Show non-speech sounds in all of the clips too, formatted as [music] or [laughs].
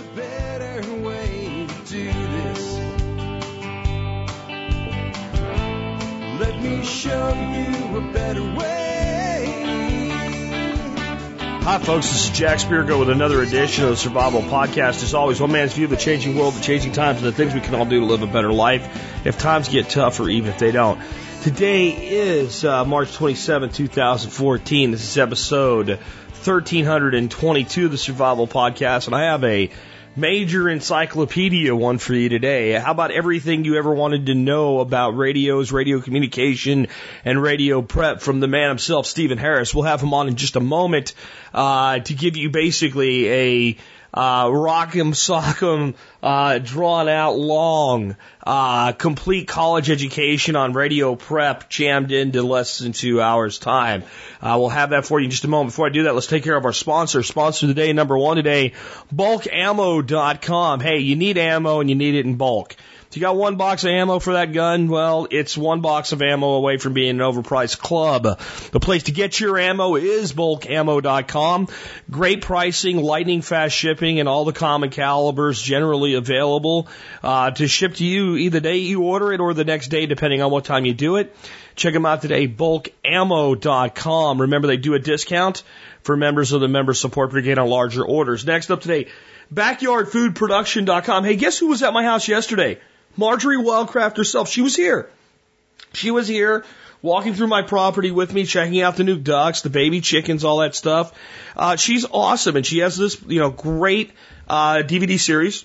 a better way to do this. Let me show you a better way. Hi, folks. This is Jack Spirko with another edition of the Survival Podcast. As always, one man's view of the changing world, the changing times, and the things we can all do to live a better life if times get tough or even if they don't. Today is uh, March 27, 2014. This is episode 1322 of the Survival Podcast, and I have a major encyclopedia one for you today. How about everything you ever wanted to know about radios, radio communication, and radio prep from the man himself, Stephen Harris? We'll have him on in just a moment uh, to give you basically a uh, rock'em sock'em, uh, drawn out long, uh, complete college education on radio prep jammed into less than two hours time. Uh, we'll have that for you in just a moment. Before I do that, let's take care of our sponsor. Sponsor today, number one today, bulkammo.com. Hey, you need ammo and you need it in bulk. If you got one box of ammo for that gun, well, it's one box of ammo away from being an overpriced club. The place to get your ammo is bulkammo.com. Great pricing, lightning fast shipping, and all the common calibers generally available uh, to ship to you either day you order it or the next day, depending on what time you do it. Check them out today, bulkammo.com. Remember, they do a discount for members of the Member Support Brigade on larger orders. Next up today, backyardfoodproduction.com. Hey, guess who was at my house yesterday? Marjory Wildcraft herself. She was here. She was here walking through my property with me, checking out the new ducks, the baby chickens, all that stuff. Uh, she's awesome, and she has this, you know, great uh, DVD series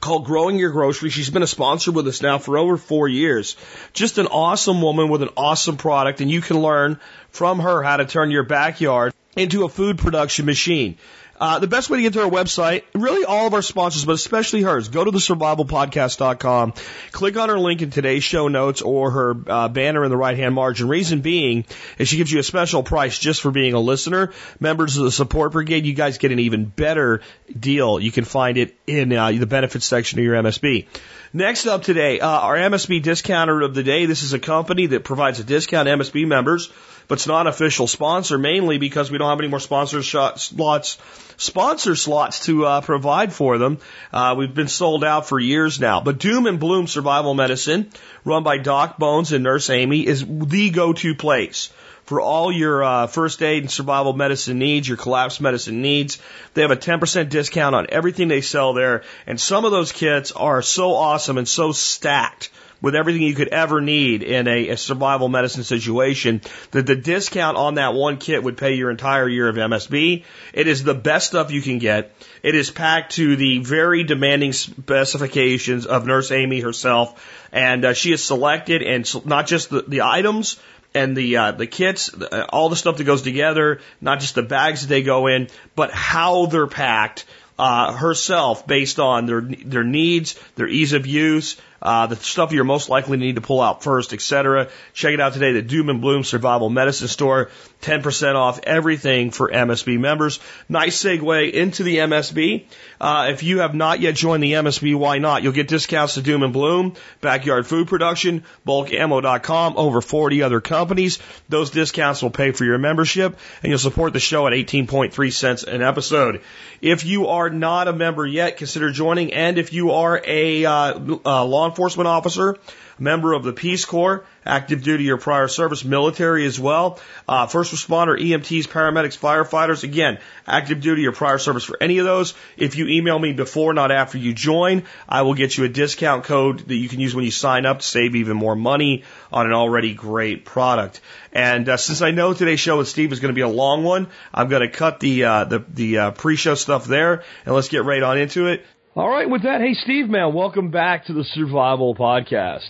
called Growing Your Grocery. She's been a sponsor with us now for over four years. Just an awesome woman with an awesome product, and you can learn from her how to turn your backyard into a food production machine. Uh, the best way to get to our website, really all of our sponsors, but especially hers, go to the survivalpodcast.com, click on her link in today's show notes or her uh, banner in the right hand margin. Reason being is she gives you a special price just for being a listener. Members of the support brigade, you guys get an even better deal. You can find it in uh, the benefits section of your MSB. Next up today, uh, our MSB discounter of the day. This is a company that provides a discount to MSB members, but it's not an official sponsor, mainly because we don't have any more sponsor slots, sponsor slots to uh, provide for them. Uh, we've been sold out for years now. But Doom and Bloom Survival Medicine, run by Doc Bones and Nurse Amy, is the go-to place for all your uh, first aid and survival medicine needs, your collapse medicine needs. They have a 10% discount on everything they sell there. And some of those kits are so awesome and so stacked with everything you could ever need in a, a survival medicine situation that the discount on that one kit would pay your entire year of MSB. It is the best stuff you can get. It is packed to the very demanding specifications of Nurse Amy herself. And uh, she has selected and not just the, the items, and the uh, the kits, uh, all the stuff that goes together, not just the bags that they go in, but how they're packed uh, herself based on their their needs, their ease of use, uh, the stuff you're most likely to need to pull out first, etc. Check it out today, the Doom and Bloom Survival Medicine Store. 10% off everything for MSB members. Nice segue into the MSB. Uh, if you have not yet joined the MSB, why not? You'll get discounts to Doom and Bloom, Backyard Food Production, BulkAmmo.com, over 40 other companies. Those discounts will pay for your membership, and you'll support the show at 18.3 cents an episode. If you are not a member yet, consider joining. And if you are a uh, uh, law enforcement officer, member of the Peace Corps, active duty or prior service, military as well, uh, first responder, EMTs, paramedics, firefighters, again, active duty or prior service for any of those. If you email me before, not after you join, I will get you a discount code that you can use when you sign up to save even more money on an already great product. And uh, since I know today's show with Steve is going to be a long one, I'm going to cut the uh, the, the uh, pre-show stuff there, and let's get right on into it. All right, with that, hey Steve, man, welcome back to the Survival Podcast.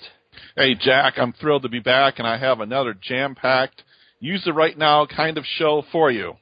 Hey, Jack, I'm thrilled to be back, and I have another jam packed, use it right now kind of show for you.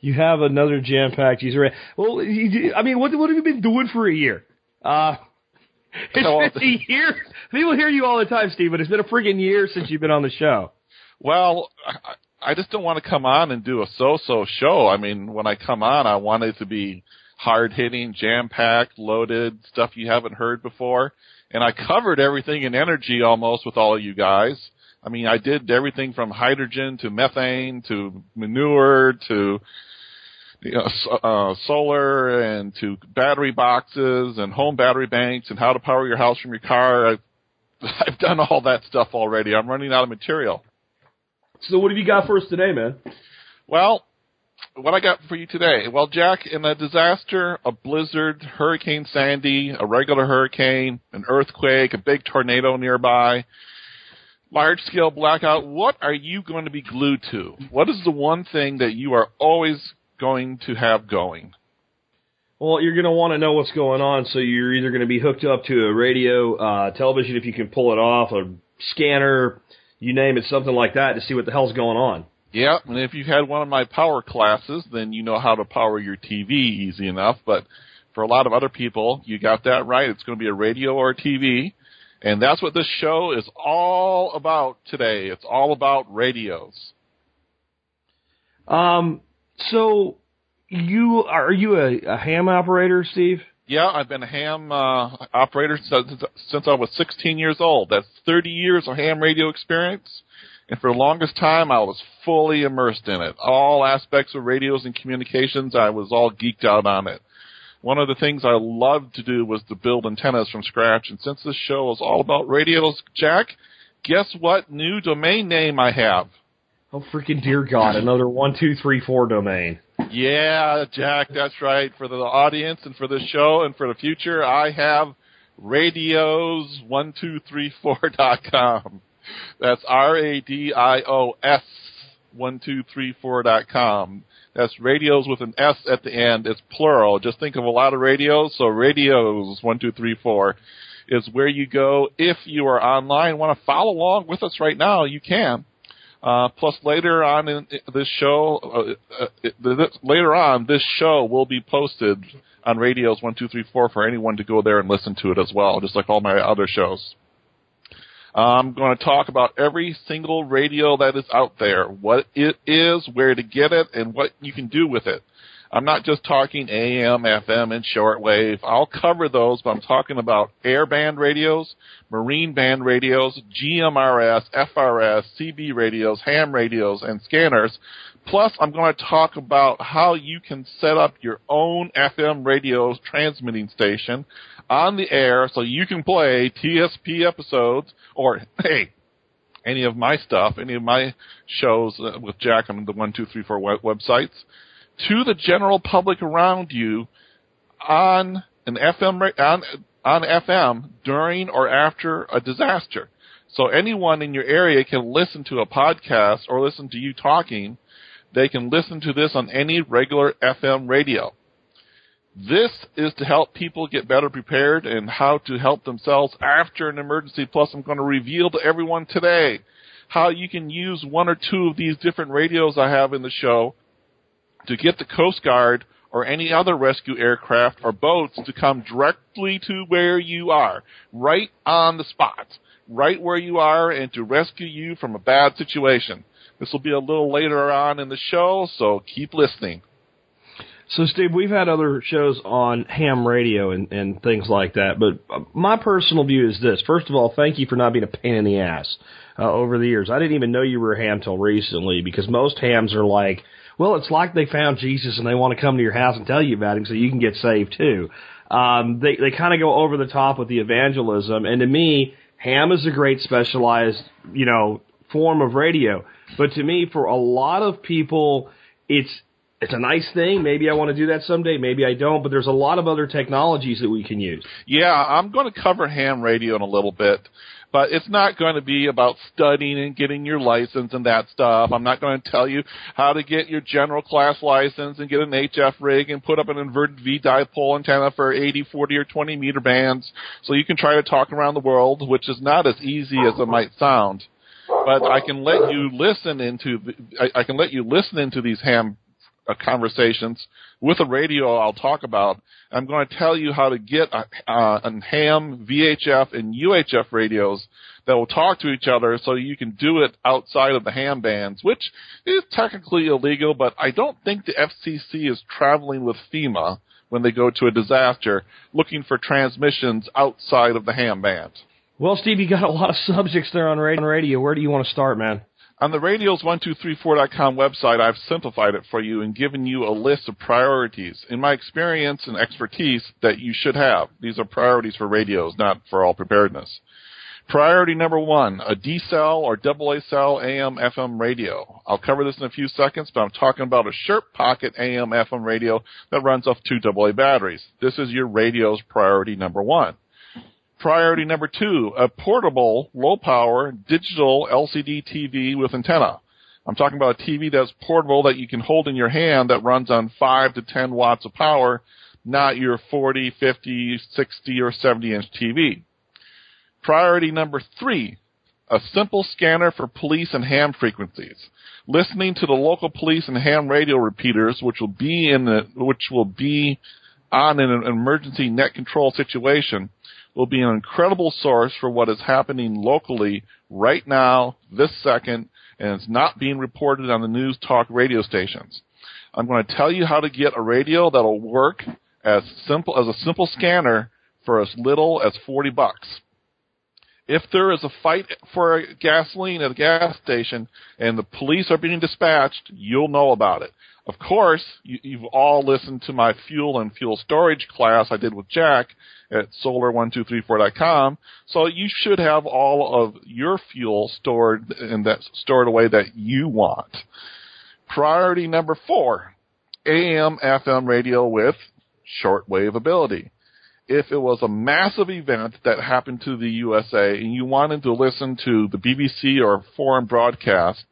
You have another jam-packed user. Right. Well, I mean, what what have you been doing for a year? Uh, [laughs] it's So- been a year. People hear you all the time, Steve, but it's been a friggin' year since you've been on the show. Well, I, I just don't want to come on and do a so-so show. I mean, when I come on, I want it to be hard-hitting, jam-packed, loaded, stuff you haven't heard before. And I covered everything in energy almost with all of you guys. I mean, I did everything from hydrogen to methane to manure to you know, uh, solar and to battery boxes and home battery banks and how to power your house from your car. I've, [laughs] I've done all that stuff already. I'm running out of material. So what have you got for us today, man? Well, what I got for you today? Well, Jack, in a disaster, a blizzard, Hurricane Sandy, a regular hurricane, an earthquake, a big tornado nearby, large scale blackout, what are you going to be glued to? What is the one thing that you are always going to have going? Well, you're going to want to know what's going on, so you're either going to be hooked up to a radio, uh, television if you can pull it off, a scanner, you name it, something like that to see what the hell's going on. Yeah, and if you've had one of my power classes, then you know how to power your TV easy enough. But for a lot of other people, you got that right. It's going to be a radio or a TV. And that's what this show is all about today. It's all about radios. Um, so you are you a, a ham operator, Steve? Yeah, I've been a ham uh, operator since, since I was 16 years old. That's 30 years of ham radio experience. And [laughs] for the longest time, I was fully immersed in it. All aspects of radios and communications, I was all geeked out on it. One of the things I loved to do was to build antennas from scratch. And since this show is all about radios, Jack, guess what new domain name I have? Oh freaking dear God! Another one, two, three, four domain. Yeah, Jack, that's right. For the audience and for the show and for the future, I have radios1234.com. That's R-A-D-I-O-S 1234.com. That's radios with an S at the end. It's plural. Just think of a lot of radios. So radios 1234 is where you go if you are online. Want to follow along with us right now? You can. Uh, plus, later on in this show, uh, uh, this, later on, this show will be posted on Radios One Two Three Four for anyone to go there and listen to it as well, just like all my other shows. I'm going to talk about every single radio that is out there, what it is, where to get it, and what you can do with it. I'm not just talking AM, FM, and shortwave. I'll cover those, but I'm talking about airband radios, marine band radios, GMRS, FRS, CB radios, ham radios, and scanners. Plus, I'm going to talk about how you can set up your own FM radio transmitting station on the air so you can play TSP episodes or, [laughs] hey, any of my stuff, any of my shows uh, with Jack on the 1234 web- websites to the general public around you on an FM on on FM during or after a disaster. So anyone in your area can listen to a podcast or listen to you talking. They can listen to this on any regular FM radio. This is to help people get better prepared and how to help themselves after an emergency. Plus, I'm going to reveal to everyone today how you can use one or two of these different radios I have in the show to get the Coast Guard or any other rescue aircraft or boats to come directly to where you are, right on the spot, right where you are, and to rescue you from a bad situation. This will be a little later on in the show, so keep listening. So, Steve, we've had other shows on ham radio and, and things like that, but my personal view is this. First of all, thank you for not being a pain in the ass uh, over the years. I didn't even know you were a ham till recently because most hams are like, well, it's like they found Jesus and they want to come to your house and tell you about him so you can get saved too. Um, they they kind of go over the top with the evangelism, and to me, ham is a great specialized, you know, form of radio. But to me, for a lot of people, it's it's a nice thing. Maybe I want to do that someday. Maybe I don't. But there's a lot of other technologies that we can use. Yeah, I'm going to cover ham radio in a little bit, but it's not going to be about studying and getting your license and that stuff. I'm not going to tell you how to get your general class license and get an HF rig and put up an inverted V dipole antenna for 80, 40, or 20 meter bands so you can try to talk around the world, which is not as easy as it might sound. But I can let you listen into I, I can let you listen into these ham uh, conversations with a radio I'll talk about. I'm going to tell you how to get a, uh, a ham, VHF, and UHF radios that will talk to each other so you can do it outside of the ham bands, which is technically illegal, but I don't think the FCC is traveling with FEMA when they go to a disaster looking for transmissions outside of the ham band. Well, Steve, you got a lot of subjects there on radio. Where do you want to start, man? On the radios1234.com website, I've simplified it for you and given you a list of priorities, in my experience and expertise, that you should have. These are priorities for radios, not for all preparedness. Priority number one, a D cell or AA cell AM FM radio. I'll cover this in a few seconds, but I'm talking about a Shirt Pocket AM FM radio that runs off two AA batteries. This is your radio's priority number one. Priority number two, a portable, low power, digital LCD TV with antenna. I'm talking about a TV that's portable that you can hold in your hand that runs on 5 to 10 watts of power, not your 40, 50, 60, or 70 inch TV. Priority number three, a simple scanner for police and ham frequencies. Listening to the local police and ham radio repeaters, which will be in the, which will be on in an emergency net control situation, will be an incredible source for what is happening locally right now, this second, and it's not being reported on the news talk radio stations. I'm going to tell you how to get a radio that'll work as simple as a simple scanner for as little as 40 bucks. If there is a fight for gasoline at a gas station and the police are being dispatched, you'll know about it. Of course, you, you've all listened to my fuel and fuel storage class I did with Jack at solar1234.com, so you should have all of your fuel stored in that stored away that you want. Priority number four, AM FM radio with shortwave ability if it was a massive event that happened to the USA and you wanted to listen to the BBC or foreign broadcast,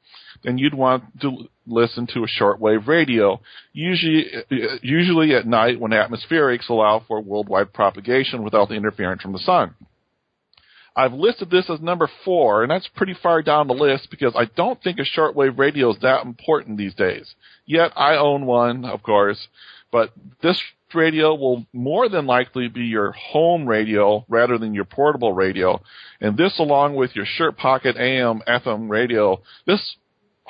then you'd want to listen to a shortwave radio, usually uh, usually at night when atmospherics allow for worldwide propagation without the interference from the sun. I've listed this as number four, and that's pretty far down the list because I don't think a shortwave radio is that important these days. Yet I own one, of course, but this radio will more than likely be your home radio rather than your portable radio. And this along with your shirt pocket AM FM radio, this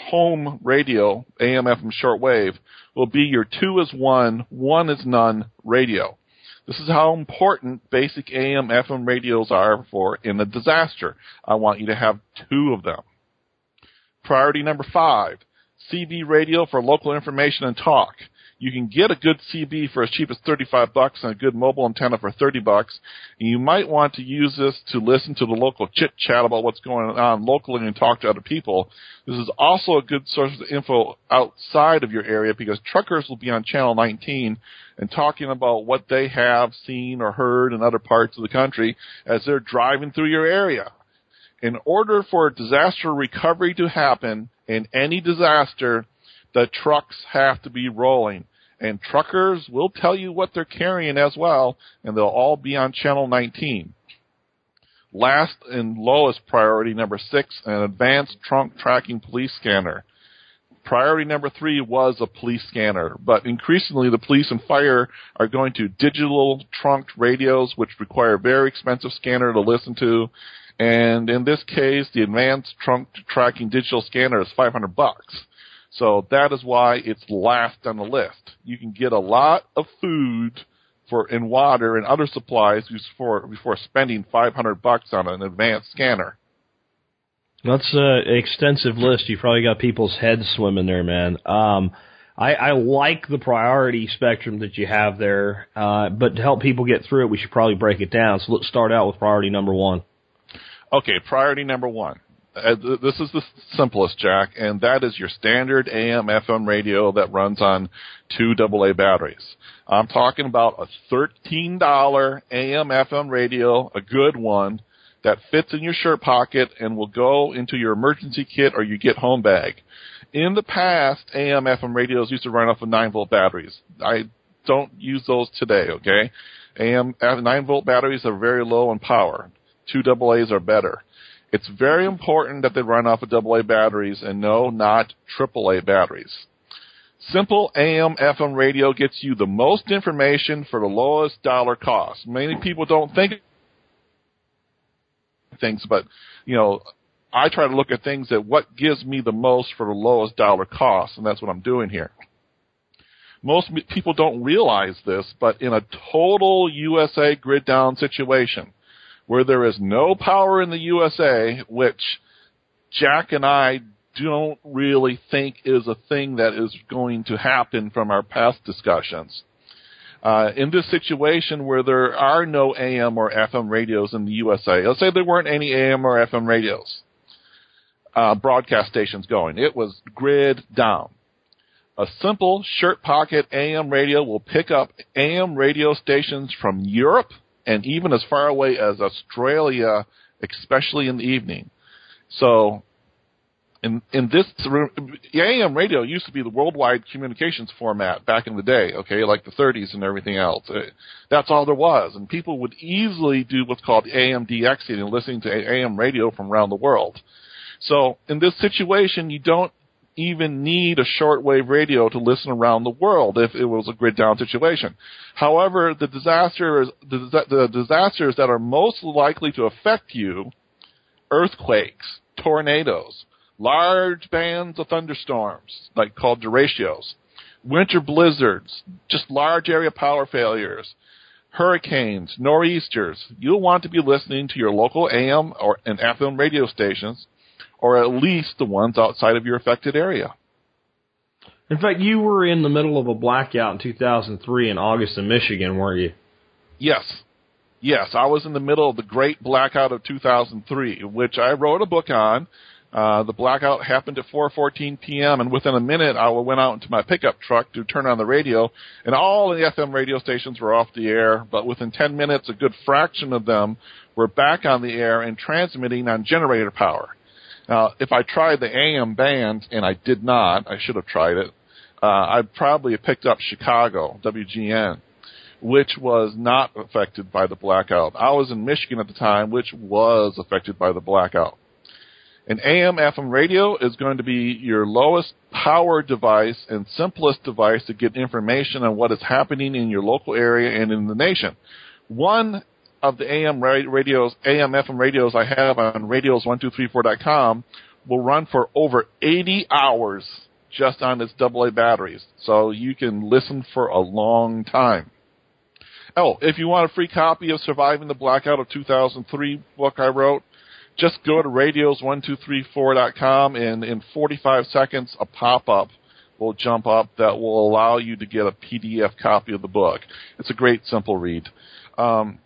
home radio, AM FM shortwave, will be your two is one, one is none radio. This is how important basic AM FM radios are for in a disaster. I want you to have two of them. Priority number five, CB radio for local information and talk. You can get a good CB for as cheap as 35 bucks and a good mobile antenna for 30 bucks. And you might want to use this to listen to the local chit chat about what's going on locally and talk to other people. This is also a good source of info outside of your area because truckers will be on channel 19 and talking about what they have seen or heard in other parts of the country as they're driving through your area. In order for disaster recovery to happen in any disaster, the trucks have to be rolling and truckers will tell you what they're carrying as well, and they'll all be on channel 19. Last and lowest priority, number six, an advanced trunk tracking police scanner. Priority number three was a police scanner, but increasingly the police and fire are going to digital trunked radios, which require a very expensive scanner to listen to. And in this case, the advanced trunk tracking digital scanner is 500 bucks. So that is why it's last on the list. You can get a lot of food for and water and other supplies before before spending 500 bucks on an advanced scanner. That's an extensive list. You probably got people's heads swimming there, man. Um, I, I like the priority spectrum that you have there, uh, but to help people get through it, we should probably break it down. So let's start out with priority number one. Okay, priority number one. Uh, this is the simplest, Jack, and that is your standard AM FM radio that runs on two AA batteries. I'm talking about a $13 AM FM radio, a good one, that fits in your shirt pocket and will go into your emergency kit or your get home bag. In the past, AM FM radios used to run off of 9 volt batteries. I don't use those today, okay? AM 9 volt batteries are very low in power. Two AA's are better. It's very mm-hmm. important that they run off of AA batteries and no, not AAA batteries. Simple AM FM radio gets you the most information for the lowest dollar cost. Many people don't think things, but you know, I try to look at things at what gives me the most for the lowest dollar cost, and that's what I'm doing here. Most people don't realize this, but in a total USA grid down situation, where there is no power in the USA, which Jack and I don't really think is a thing that is going to happen from our past discussions. Uh, in this situation where there are no AM or FM radios in the USA, let's say there weren't any AM or FM radios, uh, broadcast stations going. It was grid down. A simple shirt pocket AM radio will pick up AM radio stations from Europe and even as far away as Australia, especially in the evening. So in in this room AM radio used to be the worldwide communications format back in the day, okay, like the 30s and everything else. Uh, that's all there was, and people would easily do what's called AM DXing and listening to AM radio from around the world. So in this situation, you don't even need a shortwave radio to listen around the world if it was a grid down situation. However, the disasters, the, the disasters that are most likely to affect you, earthquakes, tornadoes, large bands of thunderstorms, like called derechos, winter blizzards, just large area power failures, hurricanes, nor'easters, you'll want to be listening to your local AM or and FM radio stations or at least the ones outside of your affected area. In fact, you were in the middle of a blackout in 2003 in August in Michigan, weren't you? Yes. Yes, I was in the middle of the great blackout of 2003, which I wrote a book on. Uh, the blackout happened at 4:14 p.m. and within a minute I went out into my pickup truck to turn on the radio, and all the FM radio stations were off the air. But within 10 minutes, a good fraction of them were back on the air and transmitting on generator power. Now, if I tried the AM band, and I did not, I should have tried it, uh, I'd probably have picked up Chicago, WGN, which was not affected by the blackout. I was in Michigan at the time, which was affected by the blackout. An AM FM radio is going to be your lowest power device and simplest device to get information on what is happening in your local area and in the nation. One of the AM radios, AM FM radios I have on radios1234.com will run for over 80 hours just on its AA batteries. So you can listen for a long time. Oh, if you want a free copy of Surviving the Blackout of 2003 book I wrote, just go to radios1234.com and in 45 seconds a pop-up will jump up that will allow you to get a PDF copy of the book. It's a great simple read. Um,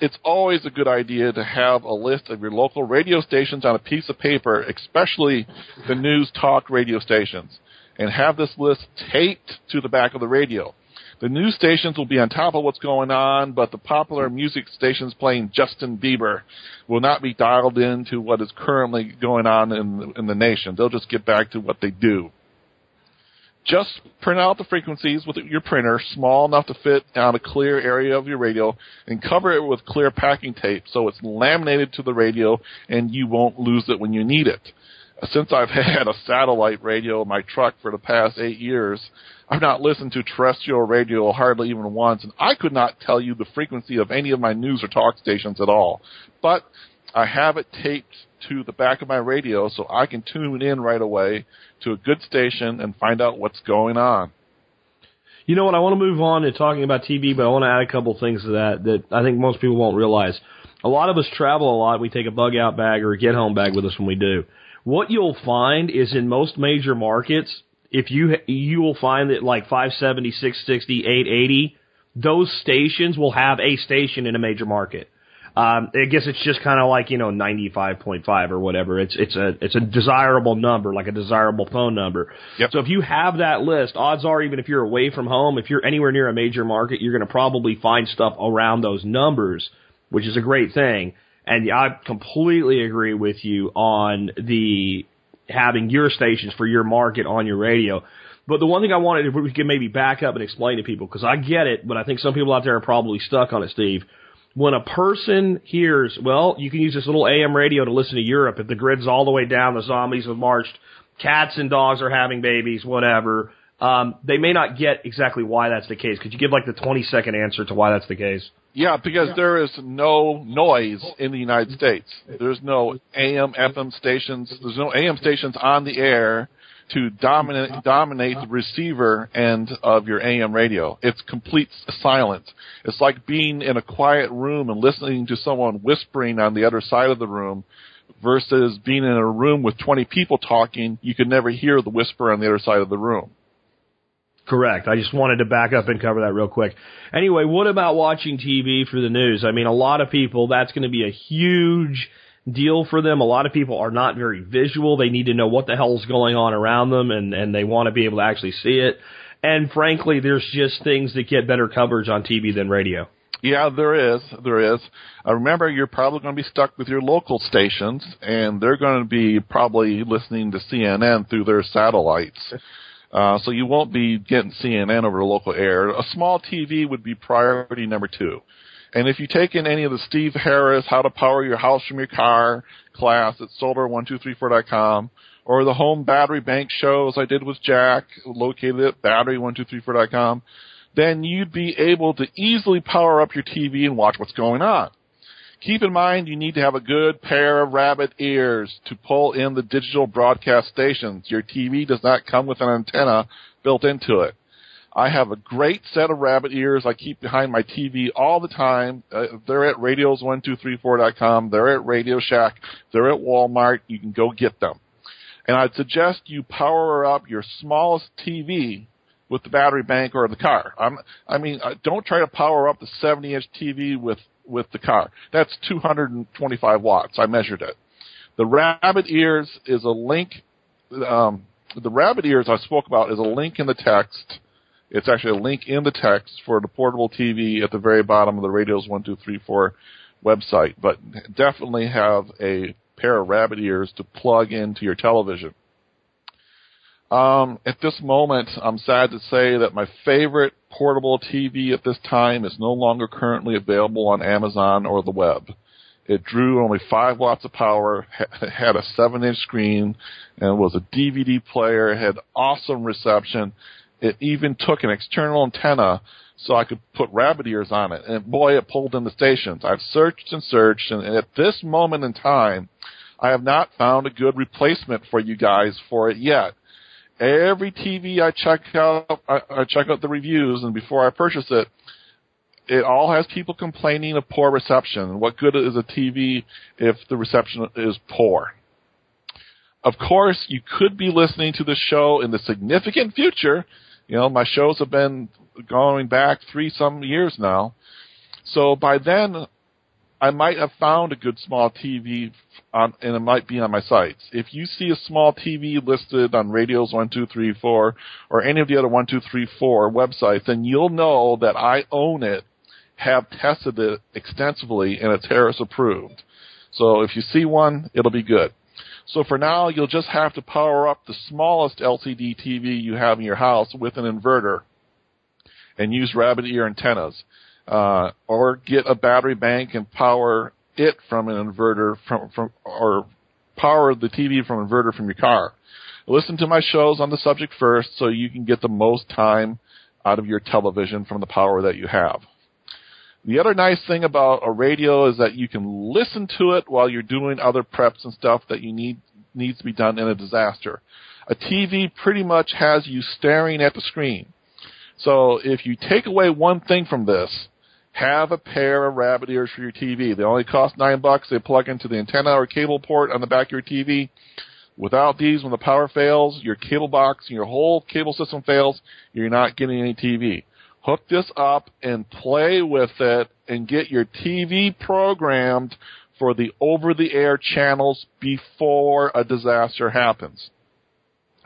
it's always a good idea to have a list of your local radio stations on a piece of paper, especially the news talk radio stations, and have this list taped to the back of the radio. The news stations will be on top of what's going on, but the popular music stations playing Justin Bieber will not be dialed into what is currently going on in, in the nation. They'll just get back to what they do. Just print out the frequencies with your printer, small enough to fit on a clear area of your radio, and cover it with clear packing tape so it's laminated to the radio and you won't lose it when you need it. Uh, since I've [laughs] had a satellite radio in my truck for the past eight years, I've not listened to terrestrial radio hardly even once, and I could not tell you the frequency of any of my news or talk stations at all. But I have it taped to the back of my radio so I can tune in right away to a good station and find out what's going on. You know what? I want to move on to talking about TV, but I want to add a couple things to that that I think most people won't realize. A lot of us travel a lot. We take a bug out bag or a get home bag with us when we do. What you'll find is in most major markets, if you you will find that like 570, 660, 880, those stations will have a station in a major market. Um, I guess it's just kind of like you know 95.5 or whatever. It's it's a it's a desirable number, like a desirable phone number. Yep. So if you have that list, odds are even if you're away from home, if you're anywhere near a major market, you're going to probably find stuff around those numbers, which is a great thing. And I completely agree with you on the having your stations for your market on your radio. But the one thing I wanted, if we could maybe back up and explain to people, because I get it, but I think some people out there are probably stuck on it, Steve when a person hears, well, you can use this little AM radio to listen to Europe if the grid's all the way down, the zombies have marched, cats and dogs are having babies, whatever. Um, they may not get exactly why that's the case. Could you give like the 20 second answer to why that's the case? Yeah, because there is no noise in the United States. There's no AM, FM stations. There's no AM stations on the air to dominate uh-huh. dominate the receiver end of your AM radio. It's complete silence. It's like being in a quiet room and listening to someone whispering on the other side of the room versus being in a room with 20 people talking, you could never hear the whisper on the other side of the room. Correct. I just wanted to back up and cover that real quick. Anyway, what about watching TV for the news? I mean, a lot of people, that's going to be a huge deal for them. A lot of people are not very visual. They need to know what the hell's going on around them and, and they want to be able to actually see it. And frankly, there's just things that get better coverage on TV than radio. Yeah, there is. There is. Uh, remember, you're probably going to be stuck with your local stations, and they're going to be probably listening to CNN through their satellites. [laughs] Uh, so you won't be getting CNN over the local air. A small TV would be priority number two. And if you take in any of the Steve Harris How to Power Your House from Your Car class at solar1234.com, or the home battery bank shows I did with Jack, located at battery1234.com, then you'd be able to easily power up your TV and watch what's going on. Keep in mind you need to have a good pair of rabbit ears to pull in the digital broadcast stations. Your TV does not come with an antenna built into it. I have a great set of rabbit ears I keep behind my TV all the time. Uh, they're at radios1234.com. They're at Radio Shack. They're at Walmart. You can go get them. And I'd suggest you power up your smallest TV with the battery bank or the car. I'm, I mean, uh, don't try to power up the 70 inch TV with, with the car. That's 225 watts. I measured it. The rabbit ears is a link, um, the rabbit ears I spoke about is a link in the text. It's actually a link in the text for the portable TV at the very bottom of the Radios 1234 website, but definitely have a pair of rabbit ears to plug into your television. Um, at this moment, I'm sad to say that my favorite portable TV at this time is no longer currently available on Amazon or the web. It drew only 5 watts of power, had a 7 inch screen, and was a DVD player, had awesome reception. It even took an external antenna so I could put rabbit ears on it. And boy, it pulled in the stations. I've searched and searched, and at this moment in time, I have not found a good replacement for you guys for it yet every TV I check out, I, I check out the reviews, and before I purchase it, it all has people complaining of poor reception. What good is a TV if the reception is poor? Of course, you could be listening to the show in the significant future. You know, my shows have been going back three some years now. So by then, I might have found a good small TV on, and it might be on my sites. If you see a small TV listed on Radios 1234 or any of the other 1234 websites, then you'll know that I own it, have tested it extensively, and it's Harris approved. So if you see one, it'll be good. So for now, you'll just have to power up the smallest LCD TV you have in your house with an inverter and use rabbit ear antennas uh, or get a battery bank and power it from an inverter from from or power the TV from an inverter from your car. Listen to my shows on the subject first so you can get the most time out of your television from the power that you have. The other nice thing about a radio is that you can listen to it while you're doing other preps and stuff that you need needs to be done in a disaster. A TV pretty much has you staring at the screen. So if you take away one thing from this, have a pair of rabbit ears for your TV. They only cost nine bucks. They plug into the antenna or cable port on the back of your TV. Without these, when the power fails, your cable box and your whole cable system fails, you're not getting any TV. Hook this up and play with it and get your TV programmed for the over-the-air channels before a disaster happens.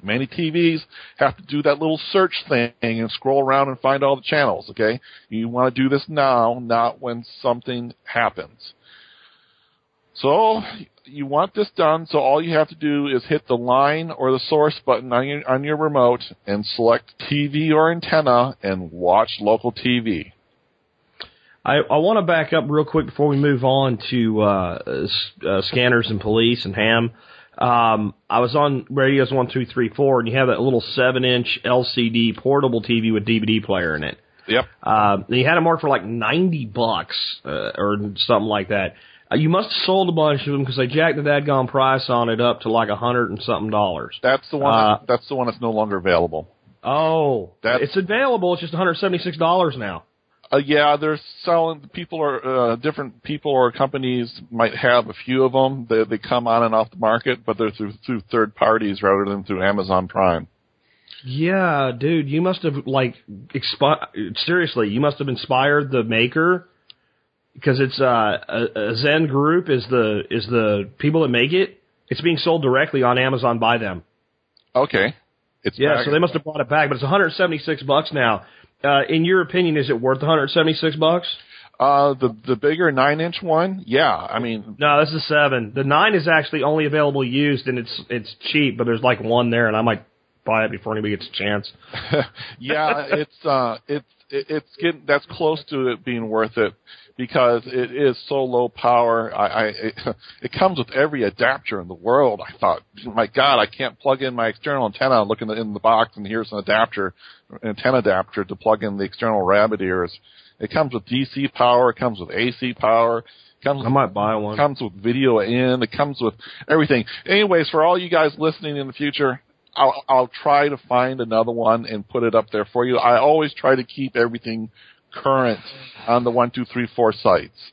Many TVs have to do that little search thing and scroll around and find all the channels, okay? You want to do this now, not when something happens. So, you want this done, so all you have to do is hit the line or the source button on your, on your remote and select TV or antenna and watch local TV. I, I want to back up real quick before we move on to uh, uh, scanners and police and ham. Um, I was on Radios one two three four, and you have that little seven inch LCD portable TV with DVD player in it. Yep. Uh, you had it marked for like ninety bucks uh, or something like that. Uh, you must have sold a bunch of them because they jacked the dadgone price on it up to like a hundred and something dollars. That's the one. Uh, that's the one that's no longer available. Oh, That's- it's available. It's just one hundred seventy six dollars now. Uh, yeah, they're selling. People are uh, different people or companies might have a few of them. They they come on and off the market, but they're through through third parties rather than through Amazon Prime. Yeah, dude, you must have like expi- seriously, you must have inspired the maker because it's uh, a, a Zen Group is the is the people that make it. It's being sold directly on Amazon by them. Okay, it's Yeah, back- so they must have brought it back, but it's 176 bucks now. Uh, in your opinion, is it worth 176 bucks? uh the the bigger nine inch one. Yeah, I mean No, this is seven. The nine is actually only available used, and it's it's cheap, but there's like one there, and I might buy it before anybody gets a chance. [laughs] yeah, it's uh, it's it's getting that's close to it being worth it because it is so low power. I, I it, it comes with every adapter in the world. I thought, my God, I can't plug in my external antenna. and Look in the box, and here's an adapter, an antenna adapter to plug in the external rabbit ears. It comes with DC power. It comes with AC power. It comes I might buy one. comes with video in. It comes with everything. Anyways, for all you guys listening in the future, I'll, I'll try to find another one and put it up there for you. I always try to keep everything current on the one, two, three, four sites.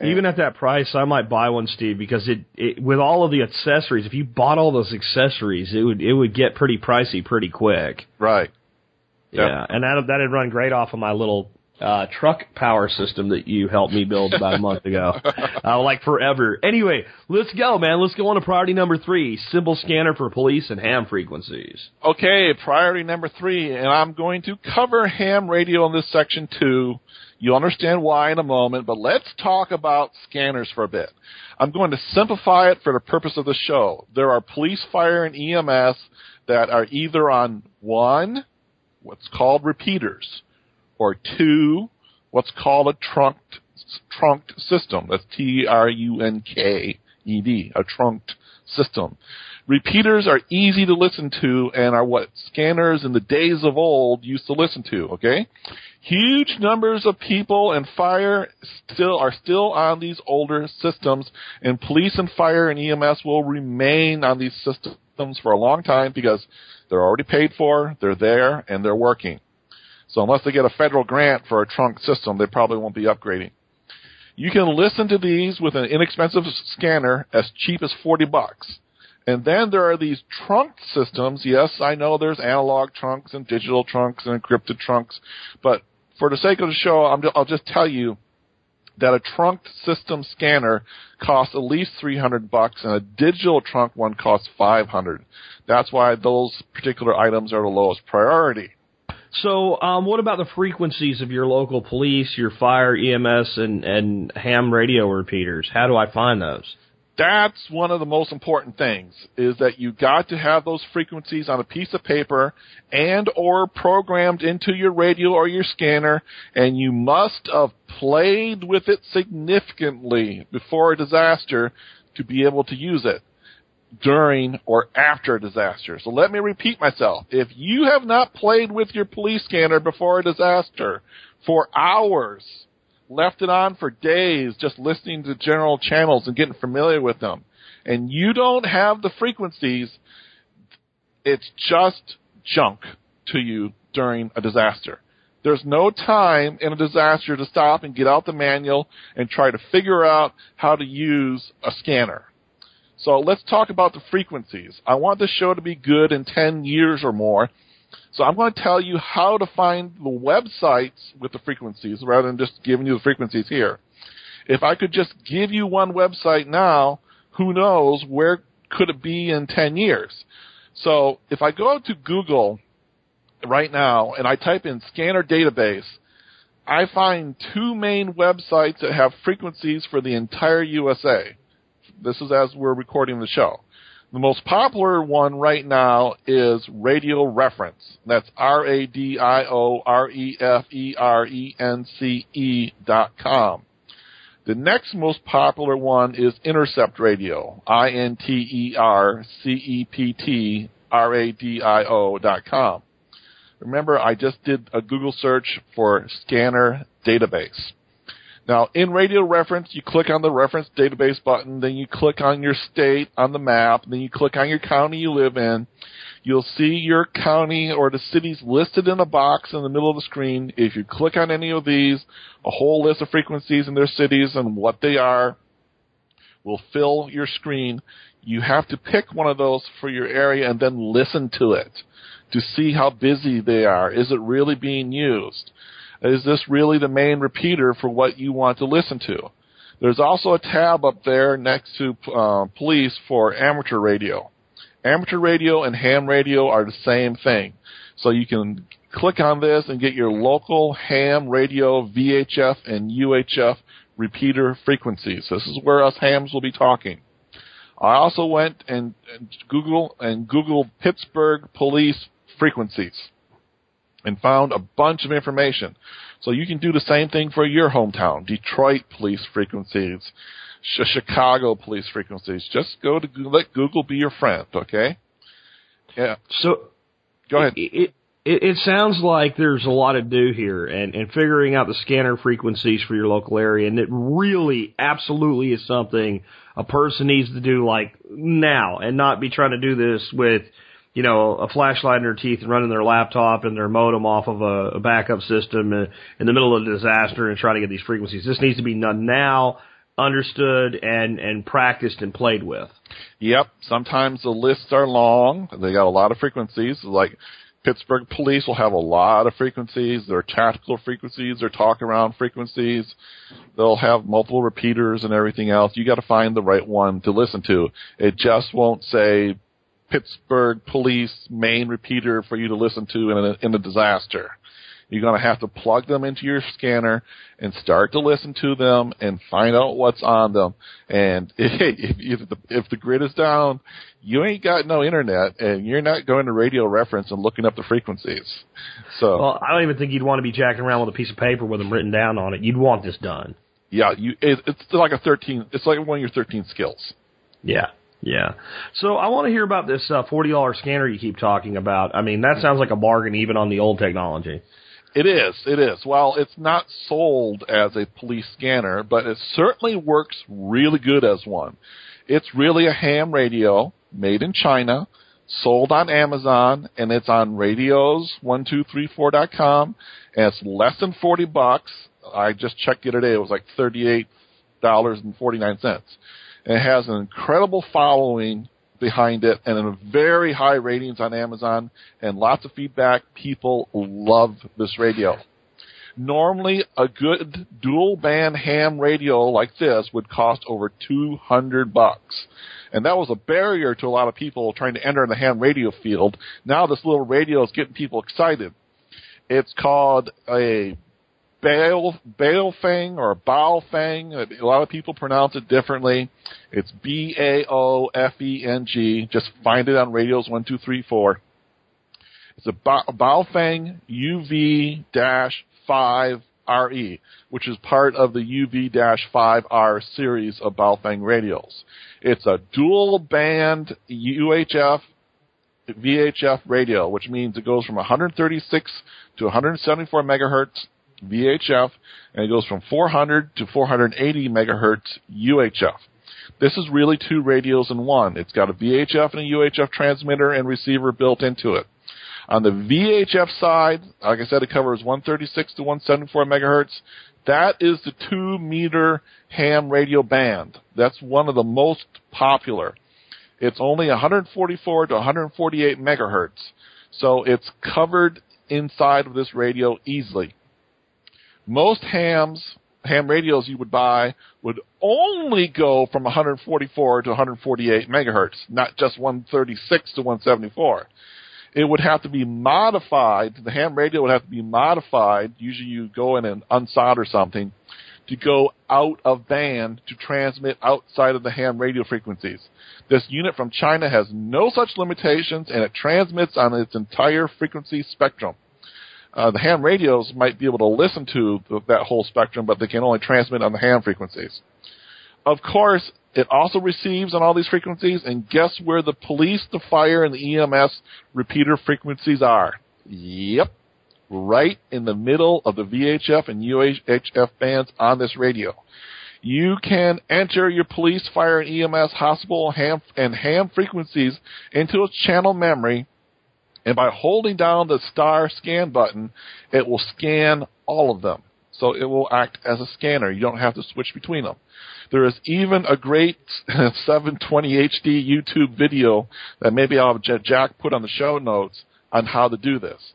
Even at that price, I might buy one, Steve, because it, it with all of the accessories. If you bought all those accessories, it would it would get pretty pricey pretty quick. Right. Yep. Yeah, and that that'd run great off of my little uh, truck power system that you helped me build about a month ago. [laughs] Uh, like forever. Anyway, let's go, man. Let's go on to priority number three: symbol scanner for police and ham frequencies. Okay, priority number three, and I'm going to cover ham radio in this section too. You'll understand why in a moment, but let's talk about scanners for a bit. I'm going to simplify it for the purpose of the show. There are police, fire, and EMS that are either on one, what's called repeaters, or two, what's called a trunked, trunked system. That's T-R-U-N-K-E-D, a trunked system. Repeaters are easy to listen to and are what scanners in the days of old used to listen to, okay? Huge numbers of people and fire still are still on these older systems and police and fire and EMS will remain on these systems for a long time because they're already paid for, they're there, and they're working. So unless they get a federal grant for a trunk system, they probably won't be upgrading. You can listen to these with an inexpensive scanner as cheap as 40 bucks. And then there are these trunk systems. Yes, I know there's analog trunks and digital trunks and encrypted trunks, but for the sake of the show, I'm, I'll just tell you that a trunked system scanner costs at least 300 bucks and a digital trunk one costs 500. That's why those particular items are the lowest priority. So, um, what about the frequencies of your local police, your fire, EMS, and and ham radio repeaters? How do I find those? that's one of the most important things is that you got to have those frequencies on a piece of paper and or programmed into your radio or your scanner and you must have played with it significantly before a disaster to be able to use it during or after a disaster. So let me repeat myself. If you have not played with your police scanner before a disaster for hours, left it on for days just listening to general channels and getting familiar with them, and you don't have the frequencies, it's just junk to you during a disaster. There's no time in a disaster to stop and get out the manual and try to figure out how to use a scanner. So let's talk about the frequencies. I want this show to be good in 10 years or more. So I'm going to tell you how to find the websites with the frequencies rather than just giving you the frequencies here. If I could just give you one website now, who knows where could it be in 10 years? So if I go to Google right now and I type in scanner database, I find two main websites that have frequencies for the entire USA. This is as we're recording the show. The most popular one right now is Radio Reference. That's R-A-D-I-O-R-E-F-E-R-E-N-C-E dot com. The next most popular one is Intercept Radio. I-N-T-E-R-C-E-P-T-R-A-D-I-O dot com. Remember, I just did a Google search for scanner database. Now, in radio reference, you click on the reference database button, then you click on your state on the map, then you click on your county you live in. You'll see your county or the cities listed in a box in the middle of the screen. If you click on any of these, a whole list of frequencies in their cities and what they are will fill your screen. You have to pick one of those for your area and then listen to it to see how busy they are. Is it really being used? Is this really the main repeater for what you want to listen to? There's also a tab up there next to uh, police for amateur radio. Amateur radio and ham radio are the same thing. So you can click on this and get your local ham radio VHF and UHF repeater frequencies. This is where us hams will be talking. I also went and, Google and Google Pittsburgh police frequencies and found a bunch of information. So you can do the same thing for your hometown. Detroit police frequencies, Sh- Chicago police frequencies. Just go to Google, let Google be your friend, okay? Yeah. So Go ahead. It, it it sounds like there's a lot to do here, and and figuring out the scanner frequencies for your local area, and it really, absolutely is something a person needs to do like now, and not be trying to do this with you know, a flashlight in their teeth and running their laptop and their modem off of a, a backup system in, the middle of a disaster and trying to get these frequencies. This needs to be done now, understood, and and practiced and played with. Yep. Sometimes the lists are long. They got a lot of frequencies. Like Pittsburgh police will have a lot of frequencies. Their tactical frequencies, their talk around frequencies. They'll have multiple repeaters and everything else. You got to find the right one to listen to. It just won't say Pittsburgh police main repeater for you to listen to in a, in a disaster. You're going to have to plug them into your scanner and start to listen to them and find out what's on them. And [laughs] if, if, the, if the grid is down, you ain't got no internet and you're not going to radio reference and looking up the frequencies. So, Well, I don't even think you'd want to be jacking around with a piece of paper with them written down on it. You'd want this done. yeah, you, it, it's like a 13, it's like one of your 13 skills. Yeah. Yeah. So I want to hear about this uh, forty dollars scanner you keep talking about. I mean, that sounds like a bargain even on the old technology. It is. It is. Well, it's not sold as a police scanner, but it certainly works really good as one. It's really a ham radio made in China, sold on Amazon, and it's on radios1234.com, and it's less than 40 bucks. I just checked it today. It was like $38.49. It has an incredible following behind it and a very high ratings on Amazon and lots of feedback. People love this radio. Normally, a good dual band ham radio like this would cost over 200 bucks. And that was a barrier to a lot of people trying to enter in the ham radio field. Now this little radio is getting people excited. It's called a Bail Baofeng or Baofeng. Uh, a lot of people pronounce it differently. It's B A O F E N G. Just find it on radios one two three four. It's a Ba- Baofeng UV five RE, which is part of the UV dash five R series of Baofeng radios. It's a dual band UHF VHF radio, which means it goes from 136 to 174 megahertz VHF, and it goes from 400 to 480 megahertz UHF. This is really two radios in one. It's got a VHF and a UHF transmitter and receiver built into it. On the VHF side, like I said, it covers 136 to 174 megahertz. That is the two meter ham radio band. That's one of the most popular. It's only 144 to 148 megahertz. So it's covered inside of this radio easily. Most hams, ham radios you would buy would only go from 144 to 148 megahertz, not just 136 to 174. It would have to be modified, the ham radio would have to be modified, usually you go in and unsolder something, to go out of band to transmit outside of the ham radio frequencies. This unit from China has no such limitations and it transmits on its entire frequency spectrum. Uh, the ham radios might be able to listen to the, that whole spectrum, but they can only transmit on the ham frequencies. Of course, it also receives on all these frequencies, and guess where the police, the fire, and the EMS repeater frequencies are? Yep, right in the middle of the VHF and UHF bands on this radio. You can enter your police, fire, and EMS, hospital, ham, and ham frequencies into its channel memory, and by holding down the star scan button, it will scan all of them. So it will act as a scanner. You don't have to switch between them. There is even a great [laughs] 720 HD YouTube video that maybe I'll have Jack put on the show notes on how to do this.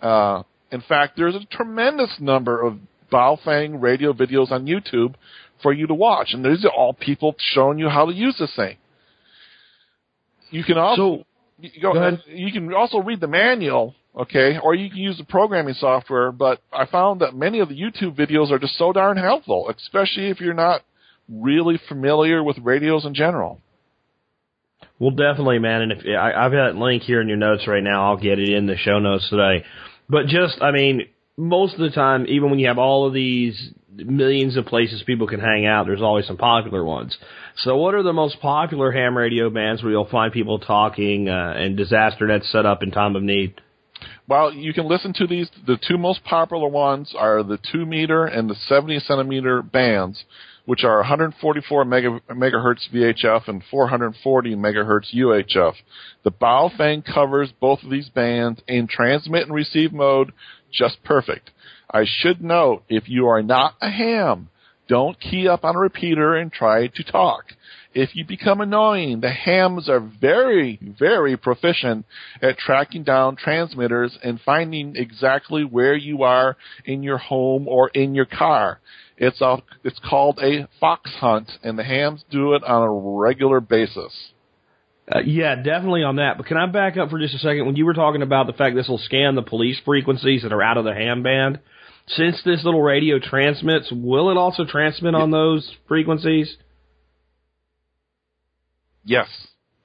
Uh, in fact, there's a tremendous number of Baofeng radio videos on YouTube for you to watch, and these are all people showing you how to use this thing. You can also So, you, go, Go ahead. you can also read the manual, okay, or you can use the programming software. But I found that many of the YouTube videos are just so darn helpful, especially if you're not really familiar with radios in general. Well, definitely, man. And if I, I've got that link here in your notes right now, I'll get it in the show notes today. But just, I mean, most of the time, even when you have all of these millions of places people can hang out, there's always some popular ones. So, what are the most popular ham radio bands where you'll find people talking uh, and disaster nets set up in time of need? Well, you can listen to these. The two most popular ones are the 2 meter and the 70 centimeter bands, which are 144 mega, megahertz VHF and 440 megahertz UHF. The Baofeng covers both of these bands in transmit and receive mode just perfect. I should note, if you are not a ham, don't key up on a repeater and try to talk. If you become annoying, the hams are very, very proficient at tracking down transmitters and finding exactly where you are in your home or in your car. It's a, it's called a fox hunt, and the hams do it on a regular basis. Uh, yeah, definitely on that. But can I back up for just a second? When you were talking about the fact this will scan the police frequencies that are out of the ham band, since this little radio transmits, will it also transmit on those frequencies? Yes.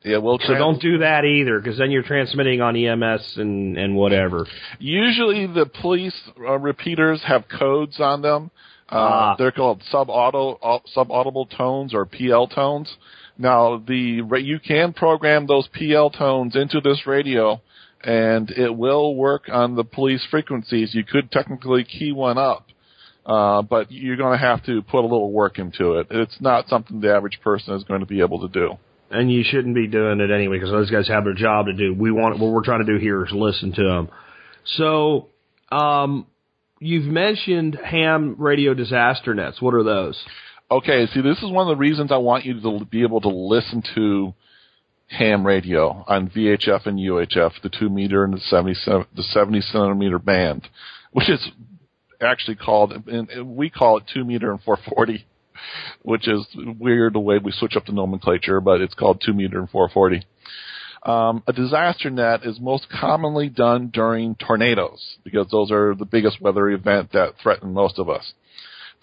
It will So don't do that either, because then you're transmitting on EMS and and whatever. Usually the police uh, repeaters have codes on them. Uh, Ah. They're called sub-auto, uh, sub-audible tones or PL tones. Now the you can program those PL tones into this radio, and it will work on the police frequencies. You could technically key one up, uh, but you're going to have to put a little work into it. It's not something the average person is going to be able to do. And you shouldn't be doing it anyway, because those guys have their job to do. We want what we're trying to do here is listen to them. So, um, you've mentioned ham radio disaster nets. What are those? Okay, see, this is one of the reasons I want you to be able to listen to ham radio on VHF and UHF, the two meter and the seventy the seventy centimeter band, which is actually called, and we call it two meter and four forty, which is weird the way we switch up the nomenclature, but it's called two meter and four forty. Um, a disaster net is most commonly done during tornadoes because those are the biggest weather event that threaten most of us.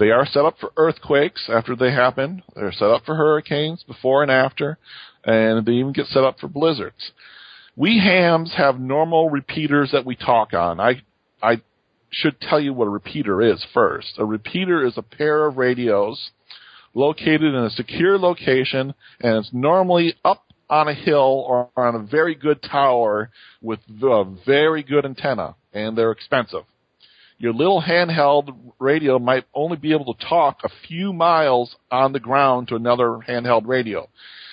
They are set up for earthquakes after they happen. They're set up for hurricanes before and after, and they even get set up for blizzards. We hams have normal repeaters that we talk on. I I should tell you what a repeater is first. A repeater is a pair of radios located in a secure location, and it's normally up on a hill or on a very good tower with a very good antenna, and they're expensive. Your little handheld radio might only be able to talk a few miles on the ground to another handheld radio.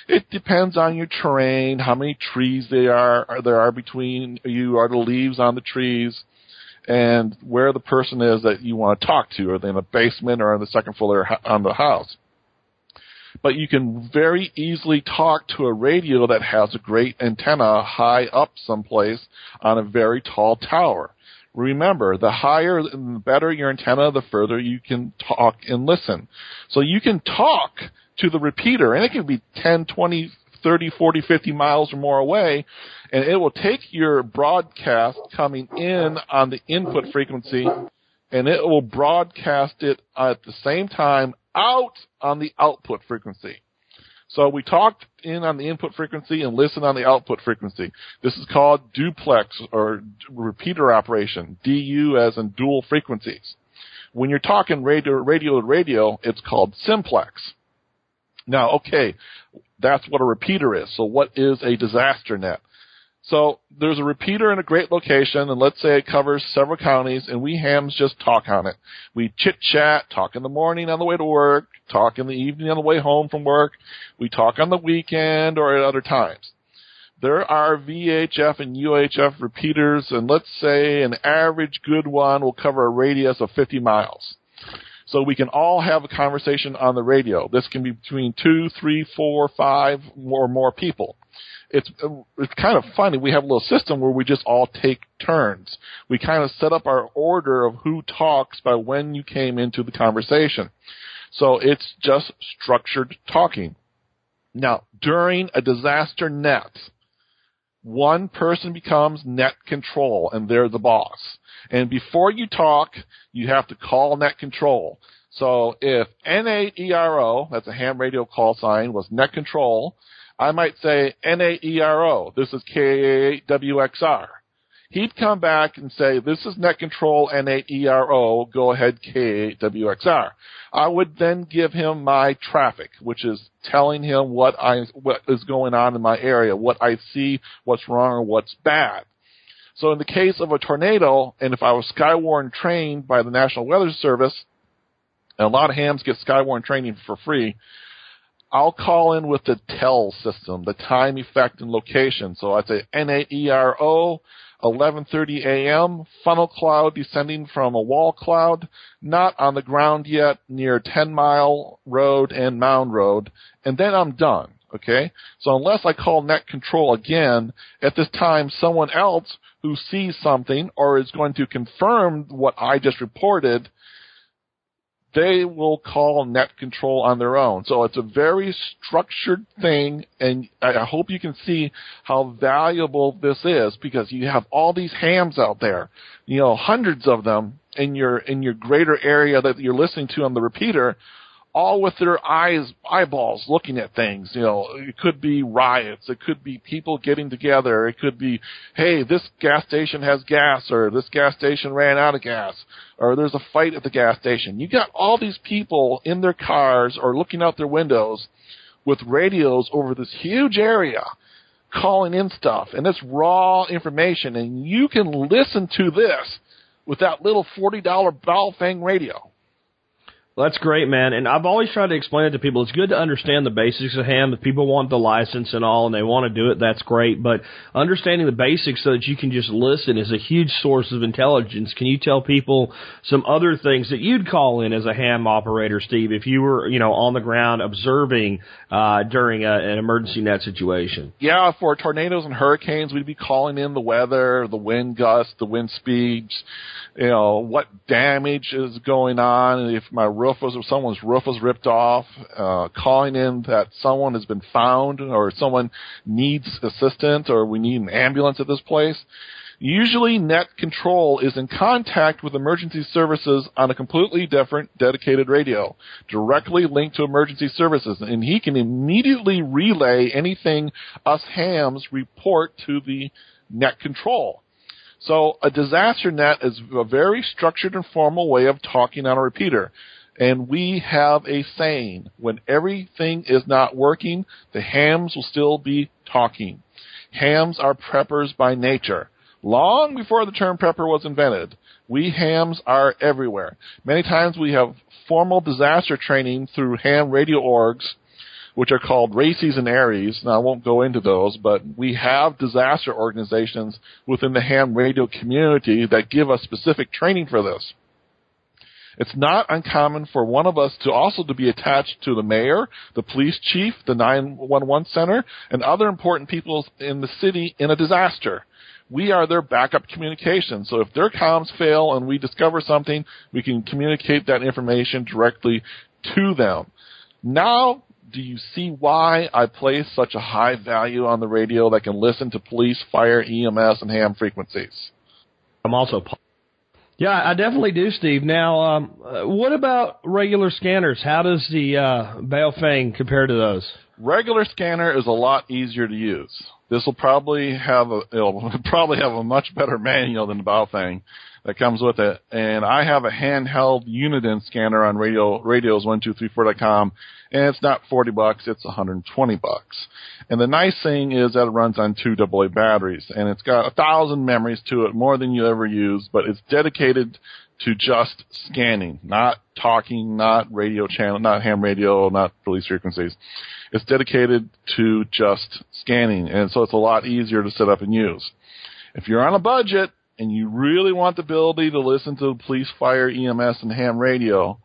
It depends on your terrain, how many trees there are there are between you, are the leaves on the trees, and where the person is that you want to talk to. Are they in the basement or on the second floor on the house? But you can very easily talk to a radio that has a great antenna high up someplace on a very tall tower. Remember, the higher and the better your antenna, the further you can talk and listen. So you can talk to the repeater, and it can be 10, 20, 30, 40, 50 miles or more away, and it will take your broadcast coming in on the input frequency, and it will broadcast it at the same time out on the output frequency. So we talked in on the input frequency and listen on the output frequency. This is called duplex or repeater operation, DU as in dual frequencies. When you're talking radio, radio to radio, it's called simplex. Now, okay, that's what a repeater is. So what is a disaster net? So there's a repeater in a great location, and let's say it covers several counties, and we hams just talk on it. We chit chat, talk in the morning on the way to work, talk in the evening on the way home from work. We talk on the weekend or at other times. There are VHF and UHF repeaters, and let's say an average good one will cover a radius of 50 miles. So we can all have a conversation on the radio. This can be between two, three, four, five, or more people it's it's kind of funny. We have a little system where we just all take turns. We kind of set up our order of who talks by when you came into the conversation. So it's just structured talking. Now, during a disaster net, one person becomes net control and they're the boss. And before you talk, you have to call net control. So if NAERO, that's a ham radio call sign, was net control, I might say N-A-E-R-O. This is K-A-W-X-R. He'd come back and say, this is net control N-A-E-R-O. Go ahead K-A-W-X-R. I would then give him my traffic, which is telling him what I, what is going on in my area, what I see, what's wrong or what's bad. So in the case of a tornado, and if I was Skywarn trained by the National Weather Service, and a lot of hams get Skywarn training for free, I'll call in with the tell system, the time, effect, and location. So I'd say N-A-E-R-O, 11:30 a.m. Funnel cloud descending from a wall cloud, not on the ground yet, near 10 Mile Road and Mound Road, and then I'm done. Okay, so unless I call net control again, at this time someone else who sees something or is going to confirm what I just reported they will call net control on their own. So it's a very structured thing, and I hope you can see how valuable this is because you have all these hams out there, you know, hundreds of them in your in your greater area that you're listening to on the repeater all with their eyes, eyeballs looking at things. You know, it could be riots. It could be people getting together. It could be, hey, this gas station has gas or this gas station ran out of gas or there's a fight at the gas station. You got all these people in their cars or looking out their windows with radios over this huge area calling in stuff and it's raw information and you can listen to this with that little $40 Baofeng radio. That's great, man. And I've always tried to explain it to people. It's good to understand the basics of ham. If people want the license and all and they want to do it, that's great. But understanding the basics so that you can just listen is a huge source of intelligence. Can you tell people some other things that you'd call in as a ham operator, Steve, if you were, you know, on the ground observing uh, during a, an emergency net situation? Yeah, for tornadoes and hurricanes, we'd be calling in the weather, the wind gusts, the wind speeds, you know, what damage is going on, if my roof was, if someone's roof was ripped off, uh, calling in that someone has been found or someone needs assistance or we need an ambulance at this place. Usually net control is in contact with emergency services on a completely different dedicated radio, directly linked to emergency services, and he can immediately relay anything us hams report to the net control. So a disaster net is a very structured and formal way of talking on a repeater. And we have a saying, when everything is not working, the hams will still be talking. Hams are preppers by nature. Long before the term prepper was invented, we hams are everywhere. Many times we have formal disaster training through ham radio orgs which are called RACES and ARES. Now I won't go into those, but we have disaster organizations within the ham radio community that give us specific training for this. It's not uncommon for one of us to also to be attached to the mayor, the police chief, the 911 center, and other important people in the city in a disaster. We are their backup communication. So if their comms fail and we discover something, we can communicate that information directly to them. Now do you see why I place such a high value on the radio that can listen to police, fire, EMS, and ham frequencies? I'm also. Yeah, I definitely do, Steve. Now, um, uh, what about regular scanners? How does the uh, Baofeng compare to those? Regular scanner is a lot easier to use. This will probably have a it'll [laughs] probably have a much better manual than the Baofeng. that comes with it. And I have a handheld Uniden scanner on radio radios one two three four dot com, and it's not forty bucks; it's one hundred and twenty bucks. And the nice thing is that it runs on two AA batteries, and it's got a thousand memories to it, more than you ever use. But it's dedicated to just scanning, not talking, not radio channel, not ham radio, not release frequencies. It's dedicated to just scanning, and so it's a lot easier to set up and use. If you're on a budget and you really want the ability to listen to police, fire, EMS, and ham radio,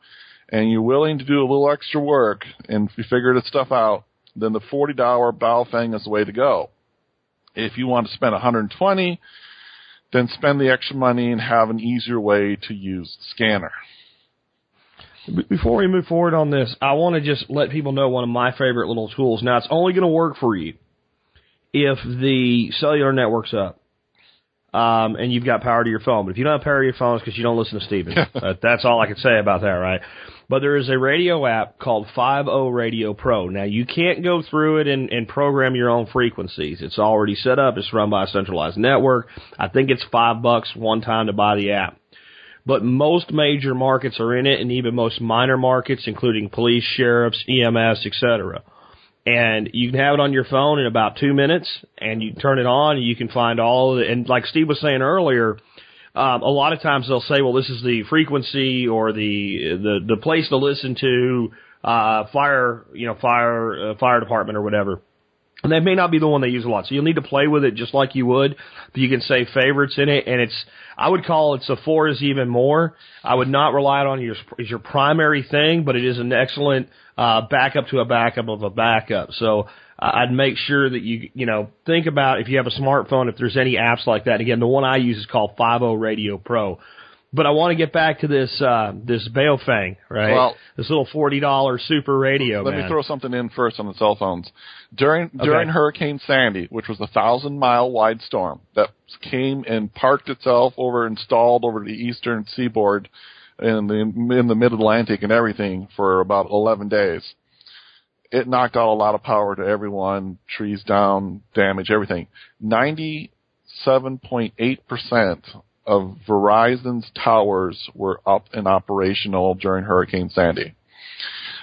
and you're willing to do a little extra work and figure this stuff out, then the $40 Baofeng is the way to go. If you want to spend 120, then spend the extra money and have an easier way to use the scanner. Before we move forward on this, I want to just let people know one of my favorite little tools. Now, it's only going to work for you if the cellular network's up um, and you've got power to your phone. But if you don't have power to your phone, it's because you don't listen to Steven. [laughs] uh, that's all I can say about that, right? But there is a radio app called 50 Radio Pro. Now, you can't go through it and, and program your own frequencies. It's already set up. It's run by a centralized network. I think it's five bucks one time to buy the app but most major markets are in it and even most minor markets, including police, sheriffs, EMS, etc. And you can have it on your phone in about two minutes and you turn it on and you can find all it. And like Steve was saying earlier, um, a lot of times they'll say, well, this is the frequency or the, the, the place to listen to, uh, fire, you know, fire, uh, fire department or whatever. And that may not be the one they use a lot. So you'll need to play with it just like you would. But you can say favorites in it, and it's I would call it so four is even more. I would not rely on it as your primary thing, but it is an excellent uh, backup to a backup of a backup. So uh, I'd make sure that you you know think about if you have a smartphone if there's any apps like that. Again, the one I use is called 50 Radio Pro. But I want to get back to this uh, this Baofeng, right? Well, this little forty dollar super radio. Let man. me throw something in first on the cell phones. During during Hurricane Sandy, which was a thousand mile wide storm that came and parked itself over, installed over the eastern seaboard in the in the mid Atlantic and everything for about eleven days. It knocked out a lot of power to everyone, trees down, damage, everything. Ninety seven point eight percent of Verizon's towers were up and operational during Hurricane Sandy.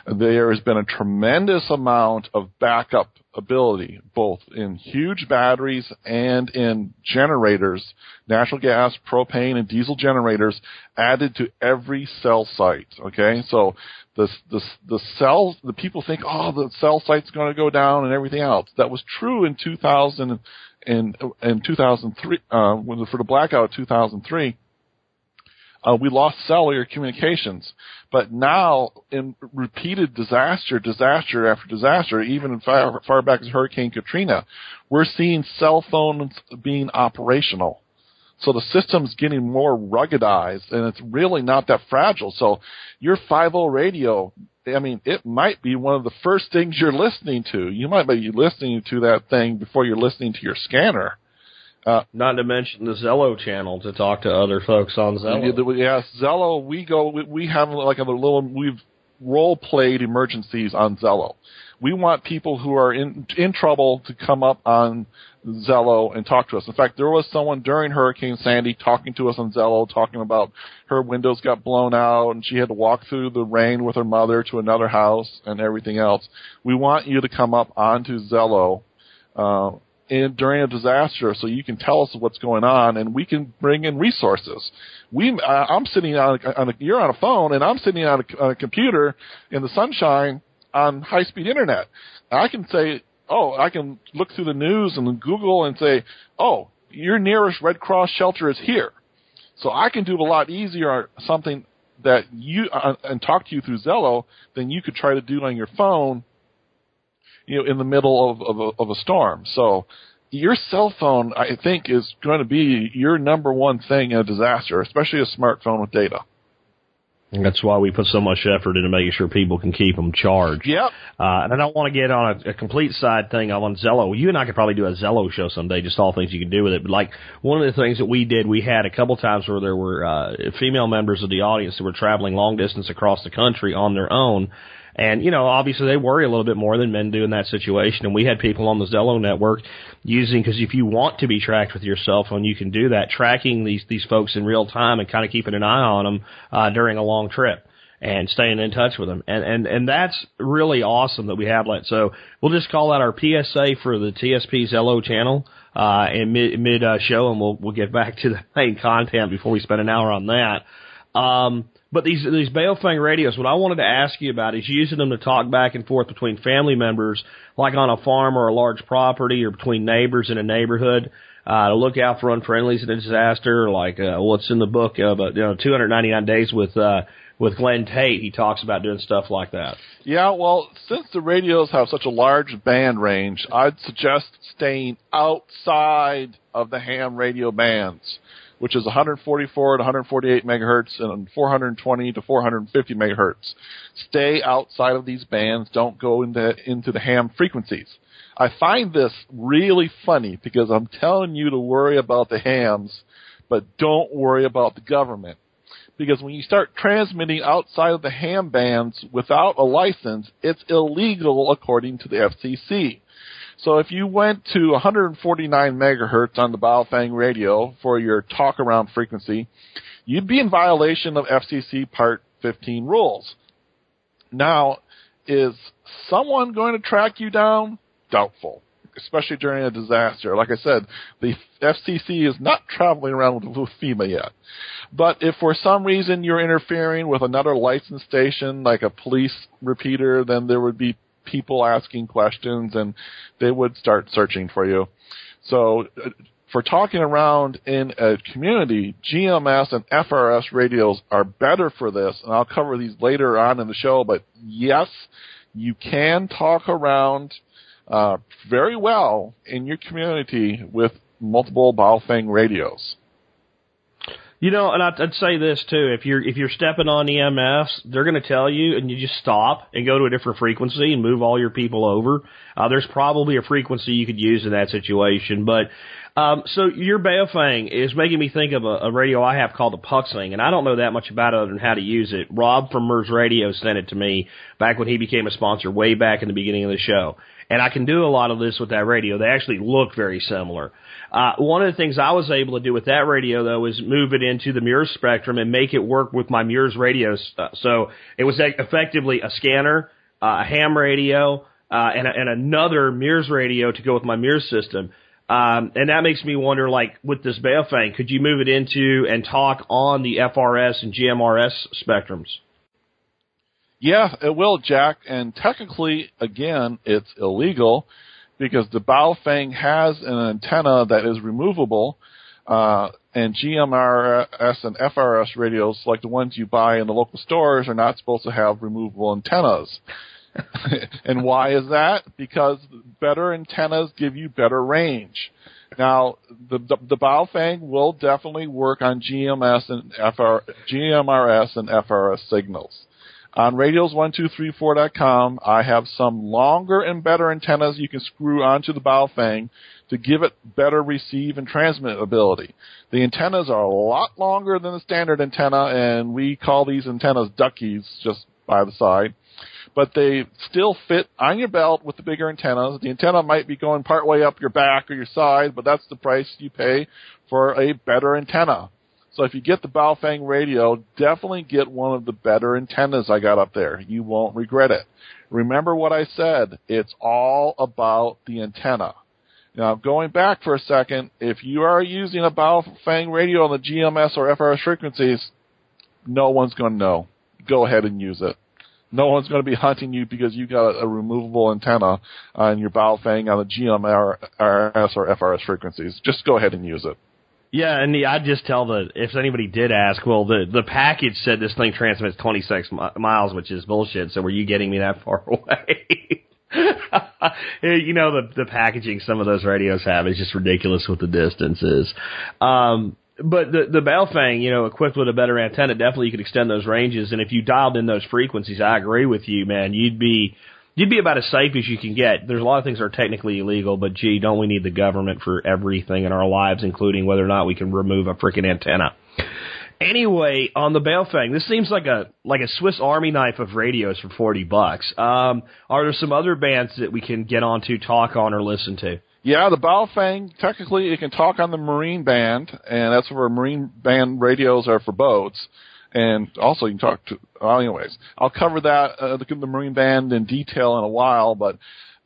There has been a tremendous amount of backup ability, both in huge batteries and in generators, natural gas, propane, and diesel generators added to every cell site. Okay, so the the the cells, the people think, oh, the cell site's going to go down and everything else. That was true in 2000 in in 2003 uh, for the blackout of 2003. Uh, we lost cellular communications, but now in repeated disaster, disaster after disaster, even far, far back as Hurricane Katrina, we're seeing cell phones being operational. So the system's getting more ruggedized and it's really not that fragile. So your 50 radio, I mean, it might be one of the first things you're listening to. You might be listening to that thing before you're listening to your scanner. Uh, Not to mention the Zello channel to talk to other folks on Zello. Yeah, Zello. We go. We, we have like a little. We've role played emergencies on Zello. We want people who are in in trouble to come up on Zello and talk to us. In fact, there was someone during Hurricane Sandy talking to us on Zello, talking about her windows got blown out and she had to walk through the rain with her mother to another house and everything else. We want you to come up onto Zello. Uh, in, during a disaster so you can tell us what's going on and we can bring in resources. We, uh, I'm sitting on a, on a, you're on a phone and I'm sitting on a, on a computer in the sunshine on high speed internet. I can say, oh, I can look through the news and Google and say, oh, your nearest Red Cross shelter is here. So I can do a lot easier something that you, uh, and talk to you through Zello than you could try to do on your phone you know, in the middle of, of, a, of a storm. So your cell phone, I think, is going to be your number one thing in a disaster, especially a smartphone with data. And that's why we put so much effort into making sure people can keep them charged. Yep. Uh, and I don't want to get on a, a complete side thing on Zello. You and I could probably do a Zello show someday, just all things you can do with it. But like one of the things that we did, we had a couple times where there were uh, female members of the audience that were traveling long distance across the country on their own And, you know, obviously they worry a little bit more than men do in that situation. And we had people on the Zello network using, because if you want to be tracked with your cell phone, you can do that, tracking these, these folks in real time and kind of keeping an eye on them, uh, during a long trip and staying in touch with them. And, and, and that's really awesome that we have that. So we'll just call that our PSA for the TSP Zello channel, uh, in mid, mid, uh, show and we'll, we'll get back to the main content before we spend an hour on that. Um, but these these Baofeng radios, what I wanted to ask you about is using them to talk back and forth between family members, like on a farm or a large property, or between neighbors in a neighborhood, uh, to look out for unfriendlies in a disaster, like uh, what's in the book of uh, you know 299 days with uh, with Glen Tate. He talks about doing stuff like that. Yeah, well, since the radios have such a large band range, I'd suggest staying outside of the ham radio bands which is 144 to 148 megahertz and 420 to 450 megahertz. Stay outside of these bands. Don't go into into the ham frequencies. I find this really funny because I'm telling you to worry about the hams, but don't worry about the government. Because when you start transmitting outside of the ham bands without a license, it's illegal according to the FCC. So if you went to 149 megahertz on the Baofeng radio for your talk around frequency, you'd be in violation of FCC Part 15 rules. Now, is someone going to track you down? Doubtful, especially during a disaster. Like I said, the FCC is not traveling around with FEMA yet. But if for some reason you're interfering with another licensed station, like a police repeater, then there would be people asking questions and they would start searching for you. So uh, for talking around in a community, GMS and FRS radios are better for this, and I'll cover these later on in the show, but yes, you can talk around uh, very well in your community with multiple Baofeng radios. You know, and I'd, I'd say this too: if you're if you're stepping on EMFs, they're going to tell you, and you just stop and go to a different frequency and move all your people over. Uh, there's probably a frequency you could use in that situation, but. Um, so your Baofeng is making me think of a, a radio I have called the Puxing, and I don't know that much about it other than how to use it. Rob from MURS Radio sent it to me back when he became a sponsor way back in the beginning of the show. And I can do a lot of this with that radio. They actually look very similar. Uh, one of the things I was able to do with that radio though is move it into the MURS spectrum and make it work with my MURS radios. Uh, so it was effectively a scanner, uh, a ham radio, uh, and, and another MURS radio to go with my MURS system. Um, and that makes me wonder, like with this Baofeng, could you move it into and talk on the FRS and GMRS spectrums? Yeah, it will, Jack. And technically, again, it's illegal because the Baofeng has an antenna that is removable, uh, and GMRS and FRS radios, like the ones you buy in the local stores, are not supposed to have removable antennas. [laughs] and why is that? Because better antennas give you better range. Now, the the, the Baofeng will definitely work on GMS and FR, GMRS and FRS signals. On radios1234.com, I have some longer and better antennas you can screw onto the Baofeng to give it better receive and transmit ability. The antennas are a lot longer than the standard antenna, and we call these antennas duckies just by the side. But they still fit on your belt with the bigger antennas. The antenna might be going part way up your back or your side, but that's the price you pay for a better antenna. So if you get the Baofeng radio, definitely get one of the better antennas I got up there. You won't regret it. Remember what I said. It's all about the antenna. Now, going back for a second, if you are using a Baofeng radio on the GMS or FRS frequencies, no one's going to know. Go ahead and use it. No one's going to be [laughs] hunting you because you got a removable antenna on your Baofeng on the GMRS or FRS frequencies. Just go ahead and use it. Yeah, and the, I'd just tell the if anybody did ask, well, the the package said this thing transmits 26 mi- miles, which is bullshit. So were you getting me that [laughs] far away? [laughs] you know the the packaging some of those radios have is just ridiculous with the distances. Um, but the the Baofeng, you know, equipped with a better antenna, definitely you could extend those ranges. And if you dialed in those frequencies, I agree with you, man. You'd be you'd be about as safe as you can get. There's a lot of things that are technically illegal, but gee, don't we need the government for everything in our lives, including whether or not we can remove a freaking antenna? Anyway, on the Baofeng, this seems like a like a Swiss Army knife of radios for forty bucks. Um, are there some other bands that we can get on to, talk on, or listen to? Yeah, the Baofeng, technically it can talk on the marine band, and that's where marine band radios are for boats. And also you can talk to, well, anyways, I'll cover that, uh, the, the marine band in detail in a while, but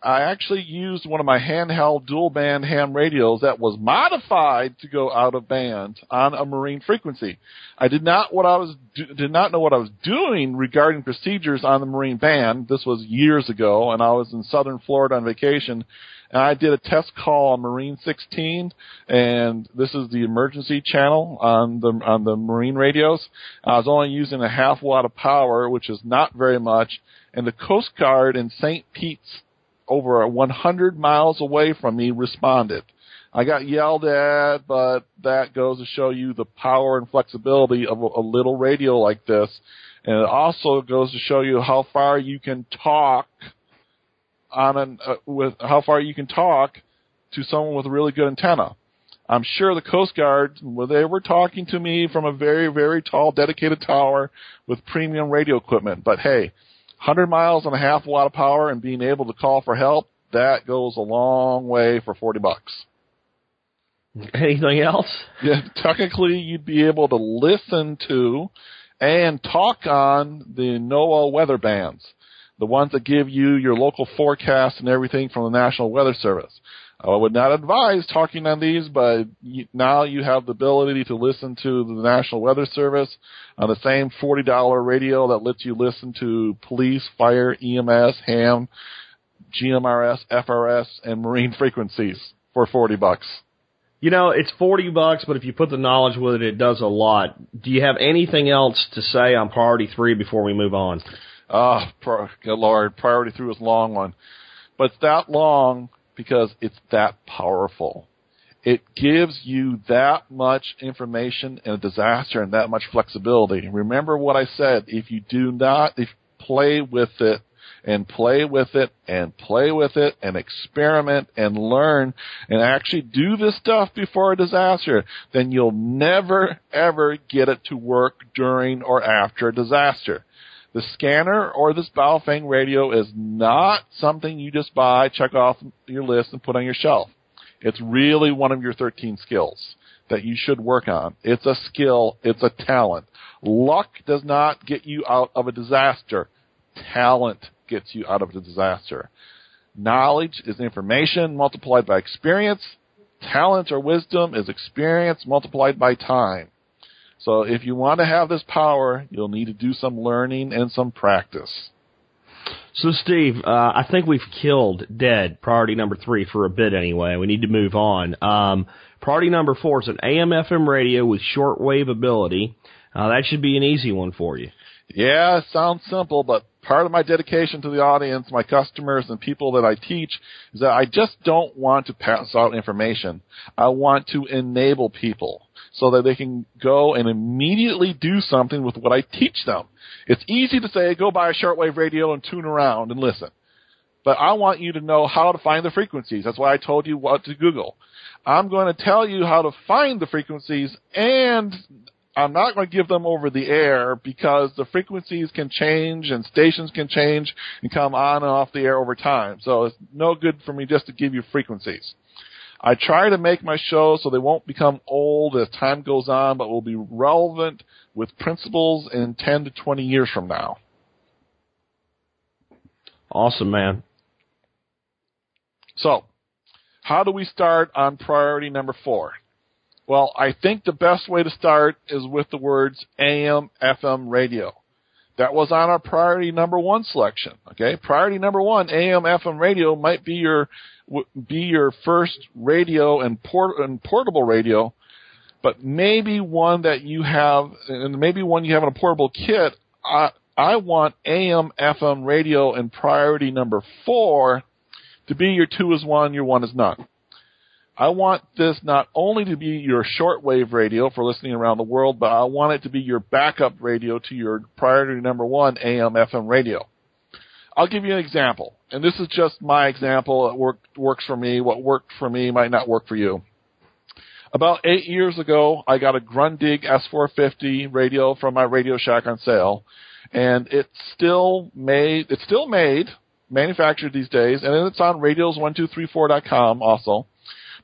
I actually used one of my handheld dual band ham radios that was modified to go out of band on a marine frequency. I did not what I was do, did not know what I was doing regarding procedures on the marine band. This was years ago, and I was in southern Florida on vacation, and I did a test call on Marine 16, and this is the emergency channel on the on the marine radios. I was only using a half watt of power, which is not very much, and the Coast Guard in St. Pete's over 100 miles away from me responded. I got yelled at, but that goes to show you the power and flexibility of a, a little radio like this. And it also goes to show you how far you can talk on an, uh, with, how far you can talk to someone with a really good antenna. I'm sure the Coast Guard, well, they were talking to me from a very, very tall dedicated tower with premium radio equipment. But hey, 100 miles and a half watt of power and being able to call for help, that goes a long way for 40 bucks. Anything else? Yeah, technically you'd be able to listen to and talk on the NOAA weather bands, the ones that give you your local forecast and everything from the National Weather Service. Uh, I would not advise talking on these, but now you have the ability to listen to the National Weather Service on the same $40 radio that lets you listen to police, fire, EMS, ham, GMRS, FRS, and marine frequencies for 40 bucks. You know, it's 40 bucks, but if you put the knowledge with it, it does a lot. Do you have anything else to say on priority three before we move on? Oh, good lord, priority three was a long one. But it's that long because it's that powerful. It gives you that much information in a disaster and that much flexibility. Remember what I said, if you do not if play with it and play with it and play with it and experiment and learn and actually do this stuff before a disaster, then you'll never ever get it to work during or after a disaster. The scanner or this Baofeng radio is not something you just buy, check off your list, and put on your shelf. It's really one of your 13 skills that you should work on. It's a skill. It's a talent. Luck does not get you out of a disaster. Talent gets you out of a disaster. Knowledge is information multiplied by experience. Talent or wisdom is experience multiplied by time. So if you want to have this power, you'll need to do some learning and some practice. So, Steve, uh, I think we've killed dead priority number three for a bit anyway. We need to move on. Um, priority number four is an AM FM radio with shortwave ability. Uh, that should be an easy one for you. Yeah, it sounds simple, but part of my dedication to the audience, my customers, and people that I teach is that I just don't want to pass out information. I want to enable people so that they can go and immediately do something with what I teach them. It's easy to say, go buy a shortwave radio and tune around and listen. But I want you to know how to find the frequencies. That's why I told you what to Google. I'm going to tell you how to find the frequencies and I'm not going to give them over the air because the frequencies can change and stations can change and come on and off the air over time. So it's no good for me just to give you frequencies. I try to make my shows so they won't become old as time goes on, but will be relevant with principles in 10 to 20 years from now. Awesome, man. So, how do we start on priority number four? Well, I think the best way to start is with the words AM, FM radio. That was on our priority number one selection. Okay, priority number one, AM, FM radio might be your be your first radio and, port, and portable radio, but maybe one that you have, and maybe one you have in a portable kit. I, I want AM, FM radio and priority number four to be your two is one, your one is none. I want this not only to be your shortwave radio for listening around the world, but I want it to be your backup radio to your priority number one AM FM radio. I'll give you an example, and this is just my example. It worked, works for me. What worked for me might not work for you. About eight years ago, I got a Grundig S450 radio from my Radio Shack on sale, and it's still made. It's still made, manufactured these days, and it's on radios1234.com also.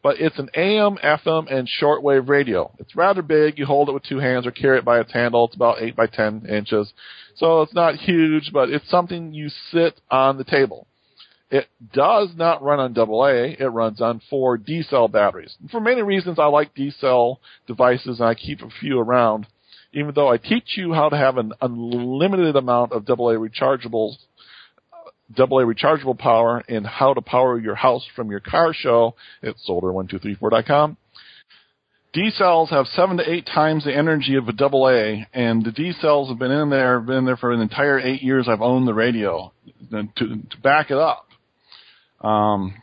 But it's an AM, FM, and shortwave radio. It's rather big. You hold it with two hands or carry it by its handle. It's about eight by ten inches, so it's not huge, but it's something you sit on the table. It does not run on AA. It runs on four D cell batteries. For many reasons, I like D cell devices and I keep a few around. Even though I teach you how to have an unlimited amount of AA rechargeables, AA rechargeable power and how to power your house from your car show at solar1234.com. D cells have seven to eight times the energy of a AA, and the D cells have been in there, been there for an entire eight years I've owned the radio. To, to back it up, um,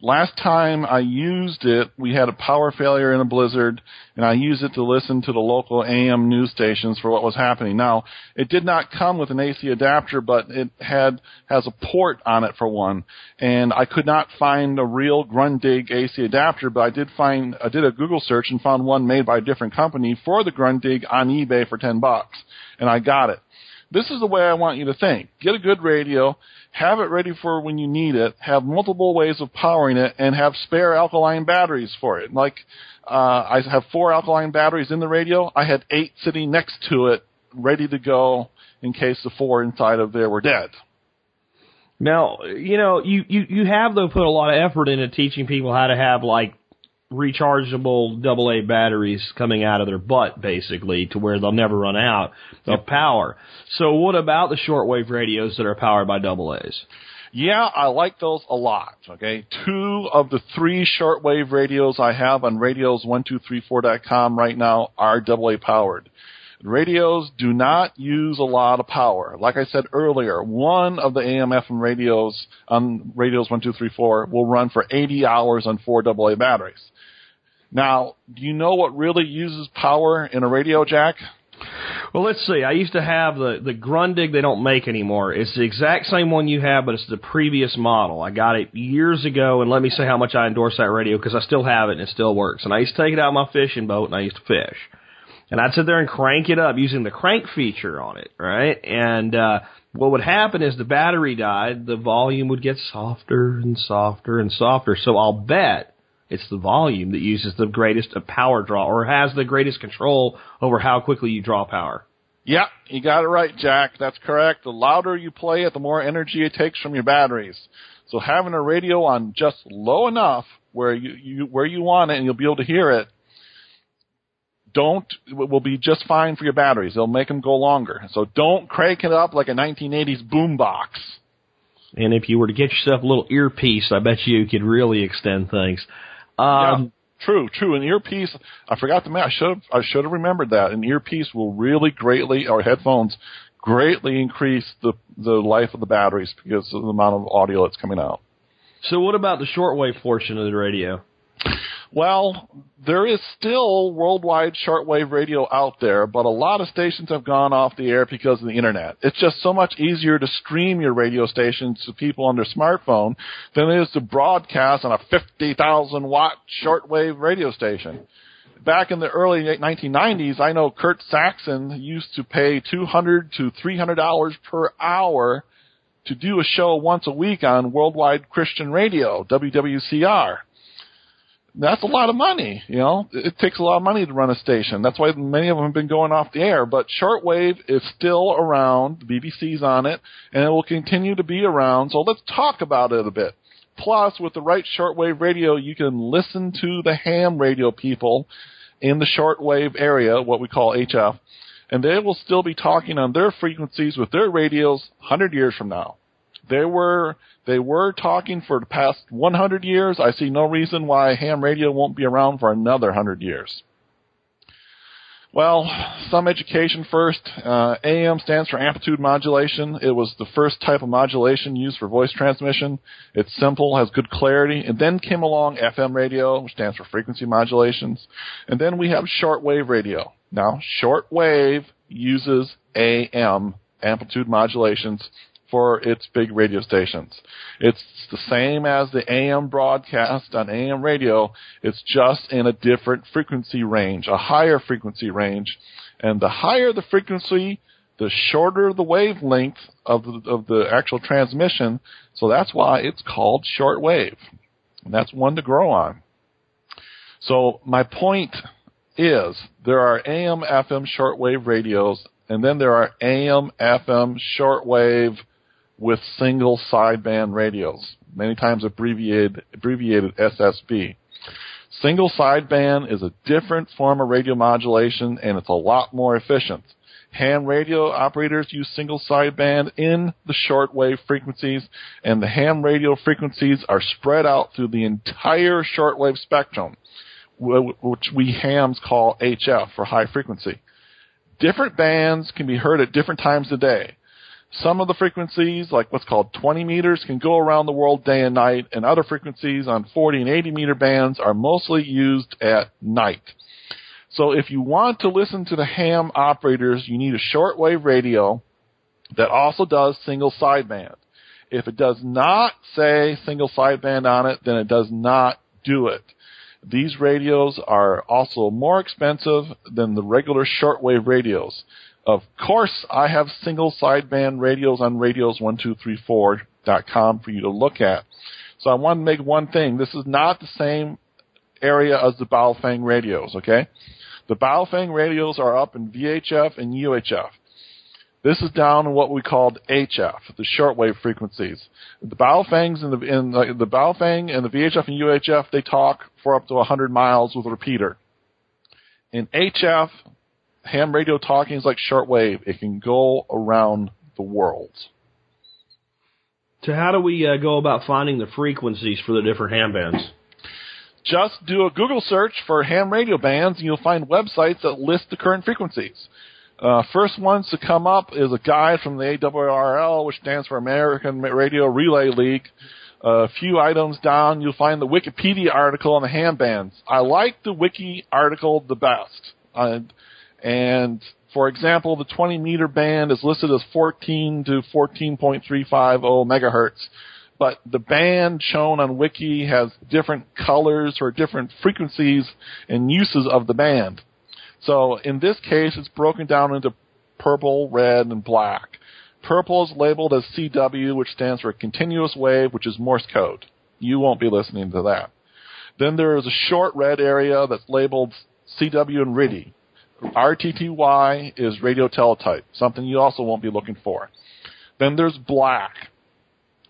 last time I used it, we had a power failure in a blizzard, and I used it to listen to the local AM news stations for what was happening. Now, it did not come with an AC adapter, but it had has a port on it for one, and I could not find a real Grundig AC adapter, but I did find I did a Google search and found one made by a different company for the Grundig on eBay for ten bucks, and I got it. This is the way I want you to think. Get a good radio, have it ready for when you need it, have multiple ways of powering it, and have spare alkaline batteries for it. Like, uh, I have four alkaline batteries in the radio. I had eight sitting next to it, ready to go in case the four inside of there were dead. Now, you know, you, you, you have though put a lot of effort into teaching people how to have like rechargeable AA batteries coming out of their butt, basically, to where they'll never run out of power. So what about the shortwave radios that are powered by AA's? Yeah, I like those a lot. Okay, two of the three shortwave radios I have on radios1234.com right now are AA powered. Radios do not use a lot of power. Like I said earlier, one of the AM FM radios on radios 1234 will run for 80 hours on four AA batteries. Now, do you know what really uses power in a radio jack? Well, let's see. I used to have the the Grundig they don't make anymore. It's the exact same one you have, but it's the previous model. I got it years ago, and let me say how much I endorse that radio because I still have it and it still works. And I used to take it out of my fishing boat and I used to fish. And I'd sit there and crank it up using the crank feature on it, right? And uh what would happen is the battery died, the volume would get softer and softer and softer. So I'll bet it's the volume that uses the greatest power draw or has the greatest control over how quickly you draw power. Yeah, you got it right, Jack. That's correct. The louder you play it, the more energy it takes from your batteries. So having a radio on just low enough where you, you where you want it and you'll be able to hear it don't will be just fine for your batteries. They'll make them go longer. So don't crank it up like a 1980s boombox. And if you were to get yourself a little earpiece, I bet you could really extend things. Um, yeah, true, true. An earpiece, I forgot to mention. I should have, I should have remembered that. An earpiece will really greatly, or headphones, greatly increase the the life of the batteries because of the amount of audio that's coming out. So, what about the shortwave portion of the radio? Well, there is still worldwide shortwave radio out there, but a lot of stations have gone off the air because of the internet. It's just so much easier to stream your radio stations to people on their smartphone than it is to broadcast on a 50,000 watt shortwave radio station. Back in the early 1990s, I know Kurt Saxon used to pay 200 to 300 dollars per hour to do a show once a week on Worldwide Christian Radio, WWCR that's a lot of money. You know, it takes a lot of money to run a station. That's why many of them have been going off the air. But shortwave is still around. The BBC's on it, and it will continue to be around. So let's talk about it a bit. Plus, with the right shortwave radio, you can listen to the ham radio people in the shortwave area, what we call HF, and they will still be talking on their frequencies with their radios 100 years from now. They were they were talking for the past 100 years. I see no reason why ham radio won't be around for another 100 years. Well, some education first. Uh, AM stands for amplitude modulation. It was the first type of modulation used for voice transmission. It's simple, has good clarity. And then came along FM radio, which stands for frequency modulations. And then we have shortwave radio. Now, shortwave uses AM, amplitude modulations, for its big radio stations. It's the same as the AM broadcast on AM radio. It's just in a different frequency range, a higher frequency range. And the higher the frequency, the shorter the wavelength of the, of the actual transmission. So that's why it's called shortwave. And that's one to grow on. So my point is there are AM FM shortwave radios and then there are AM FM shortwave with single sideband radios, many times abbreviated abbreviated SSB. Single sideband is a different form of radio modulation and it's a lot more efficient. Ham radio operators use single sideband in the shortwave frequencies, and the ham radio frequencies are spread out through the entire shortwave spectrum, which we hams call HF for high frequency. Different bands can be heard at different times of day. Some of the frequencies, like what's called 20 meters, can go around the world day and night, and other frequencies on 40 and 80 meter bands are mostly used at night. So if you want to listen to the ham operators, you need a shortwave radio that also does single sideband. If it does not say single sideband on it, then it does not do it. These radios are also more expensive than the regular shortwave radios. Of course, I have single sideband radios on radios1234.com for you to look at. So I want to make one thing. This is not the same area as the Baofeng radios, okay? The Baofeng radios are up in VHF and UHF. This is down in what we called HF, the shortwave frequencies. The Baofengs and the, in the, the Baofeng and the VHF and UHF, they talk for up to 100 miles with a repeater. In HF, ham radio talking is like shortwave. It can go around the world. So how do we uh, go about finding the frequencies for the different ham bands? Just do a Google search for ham radio bands and you'll find websites that list the current frequencies. Uh, first ones to come up is a guide from the ARRL, which stands for American Radio Relay League. A few items down, you'll find the Wikipedia article on the ham bands. I like the wiki article the best. Uh, and for example, the 20 meter band is listed as 14 to 14.350 megahertz, but the band shown on Wiki has different colors or different frequencies and uses of the band. So in this case, it's broken down into purple, red, and black. Purple is labeled as CW, which stands for continuous wave, which is Morse code. You won't be listening to that. Then there is a short red area that's labeled CW and RTTY. RTTY is radio teletype, something you also won't be looking for. Then there's black,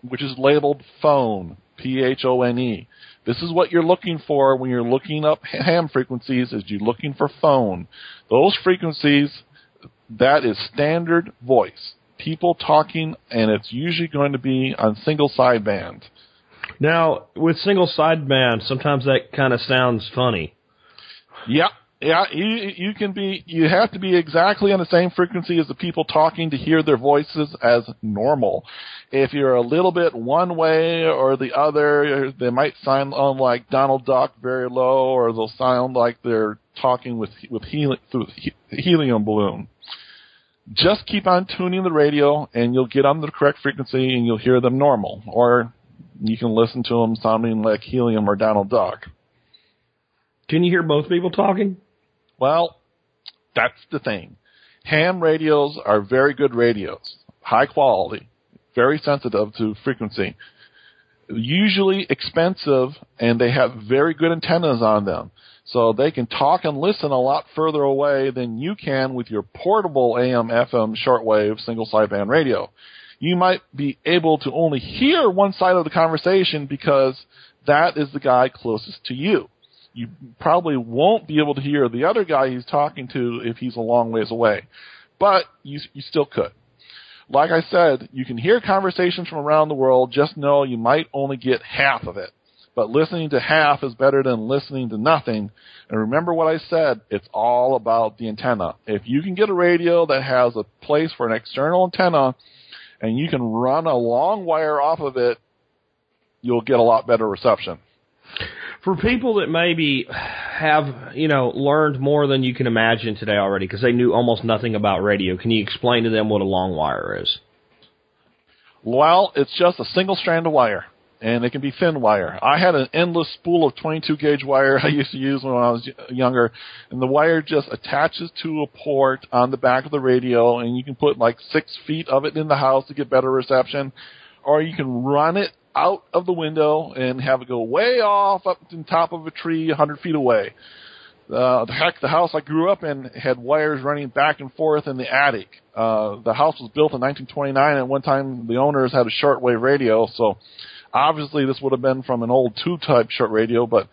which is labeled phone, P-H-O-N-E. This is what you're looking for when you're looking up ham frequencies is you're looking for phone. Those frequencies, that is standard voice. People talking and it's usually going to be on single sideband. Now, with single sideband, sometimes that kind of sounds funny. Yep. Yeah, you you can be you have to be exactly on the same frequency as the people talking to hear their voices as normal. If you're a little bit one way or the other, they might sound like Donald Duck very low, or they'll sound like they're talking with with helium through helium balloon. Just keep on tuning the radio, and you'll get on the correct frequency, and you'll hear them normal. Or you can listen to them sounding like helium or Donald Duck. Can you hear both people talking? Well, that's the thing. Ham radios are very good radios, high quality, very sensitive to frequency, usually expensive, and they have very good antennas on them. So they can talk and listen a lot further away than you can with your portable AM FM shortwave single sideband radio. You might be able to only hear one side of the conversation because that is the guy closest to you you probably won't be able to hear the other guy he's talking to if he's a long ways away. But you, you still could. Like I said, you can hear conversations from around the world, just know you might only get half of it. But listening to half is better than listening to nothing. And remember what I said, it's all about the antenna. If you can get a radio that has a place for an external antenna, and you can run a long wire off of it, you'll get a lot better reception for people that maybe have you know learned more than you can imagine today already because they knew almost nothing about radio, can you explain to them what a long wire is? Well, it's just a single strand of wire, and it can be thin wire. I had an endless spool of 22 gauge wire [laughs] I used to use when I was younger, and the wire just attaches to a port on the back of the radio, and you can put like six feet of it in the house to get better reception, or you can run it out of the window and have it go way off up the top of a tree 100 feet away. Uh, the heck, the house I grew up in had wires running back and forth in the attic. Uh, the house was built in 1929, and at one time the owners had a shortwave radio, so obviously this would have been from an old tube-type short radio, but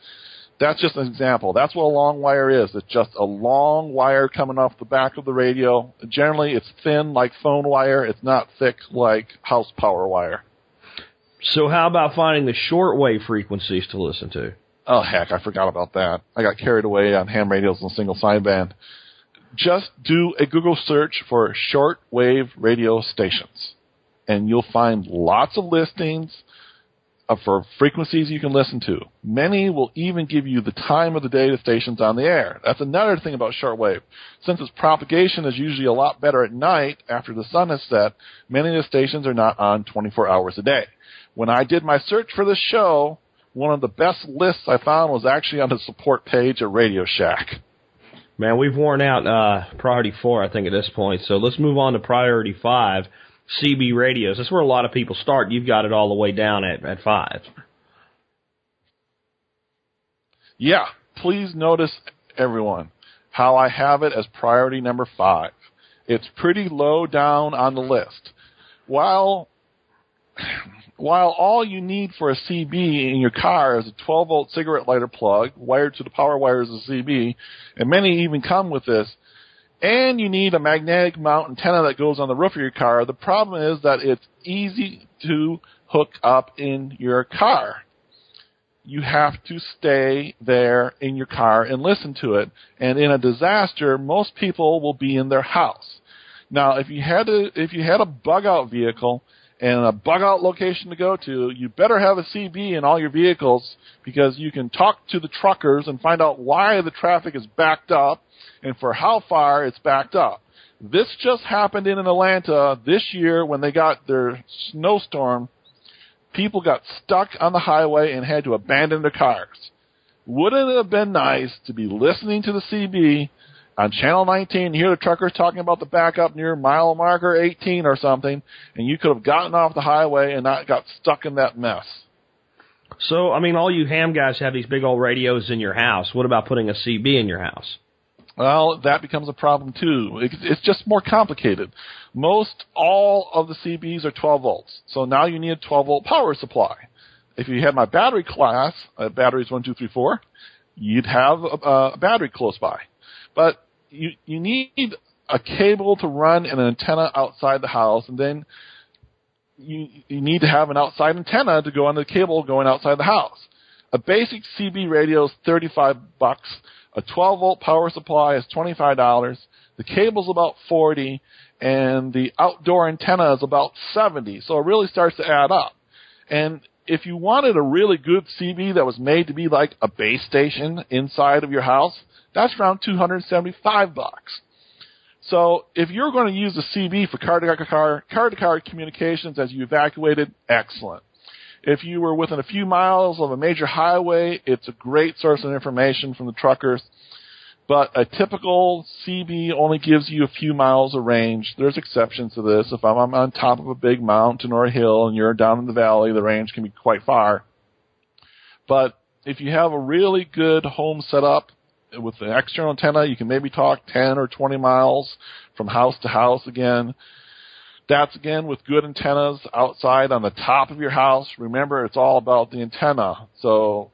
that's just an example. That's what a long wire is. It's just a long wire coming off the back of the radio. Generally, it's thin like phone wire. It's not thick like house power wire. So how about finding the shortwave frequencies to listen to? Oh heck, I forgot about that. I got carried away on ham radios and single sideband. Just do a Google search for shortwave radio stations, and you'll find lots of listings for frequencies you can listen to. Many will even give you the time of the day the station's on the air. That's another thing about shortwave. Since its propagation is usually a lot better at night after the sun has set, many of the stations are not on 24 hours a day. When I did my search for this show, one of the best lists I found was actually on the support page at Radio Shack. Man, we've worn out uh, priority four, I think, at this point. So let's move on to priority five, CB radios. That's where a lot of people start. You've got it all the way down at, at five. Yeah, please notice, everyone, how I have it as priority number five. It's pretty low down on the list. While while all you need for a CB in your car is a 12 volt cigarette lighter plug wired to the power wires of the CB, and many even come with this, and you need a magnetic mount antenna that goes on the roof of your car, the problem is that it's easy to hook up in your car. You have to stay there in your car and listen to it. And in a disaster, most people will be in their house. Now, if you had a, if you had a bug out vehicle and a bug out location to go to, you better have a CB in all your vehicles because you can talk to the truckers and find out why the traffic is backed up and for how far it's backed up. This just happened in Atlanta this year when they got their snowstorm. People got stuck on the highway and had to abandon their cars. Wouldn't it have been nice to be listening to the CB on Channel 19 you hear the truckers talking about the backup near mile marker 18 or something, and you could have gotten off the highway and not got stuck in that mess? So, I mean, all you ham guys have these big old radios in your house. What about putting a CB in your house? Well, that becomes a problem too. It- It's just more complicated. Most all of the CBs are 12 volts, so now you need a 12 volt power supply. If you had my battery class, uh, batteries one, two, three, four, you'd have a, a battery close by. But you you need a cable to run an antenna outside the house, and then you you need to have an outside antenna to go on the cable going outside the house. A basic CB radio is 35 bucks. A 12 volt power supply is $25. The cable's about 40 and the outdoor antenna is about 70. So it really starts to add up. And if you wanted a really good CB that was made to be like a base station inside of your house, that's around 275 bucks. So if you're going to use a CB for car to car, car to car communications as you evacuated, excellent. If you were within a few miles of a major highway, it's a great source of information from the truckers. But a typical CB only gives you a few miles of range. There's exceptions to this. If I'm on top of a big mountain or a hill and you're down in the valley, the range can be quite far. But if you have a really good home setup with an external antenna, you can maybe talk 10 or 20 miles from house to house again. That's again with good antennas outside on the top of your house. Remember, it's all about the antenna. So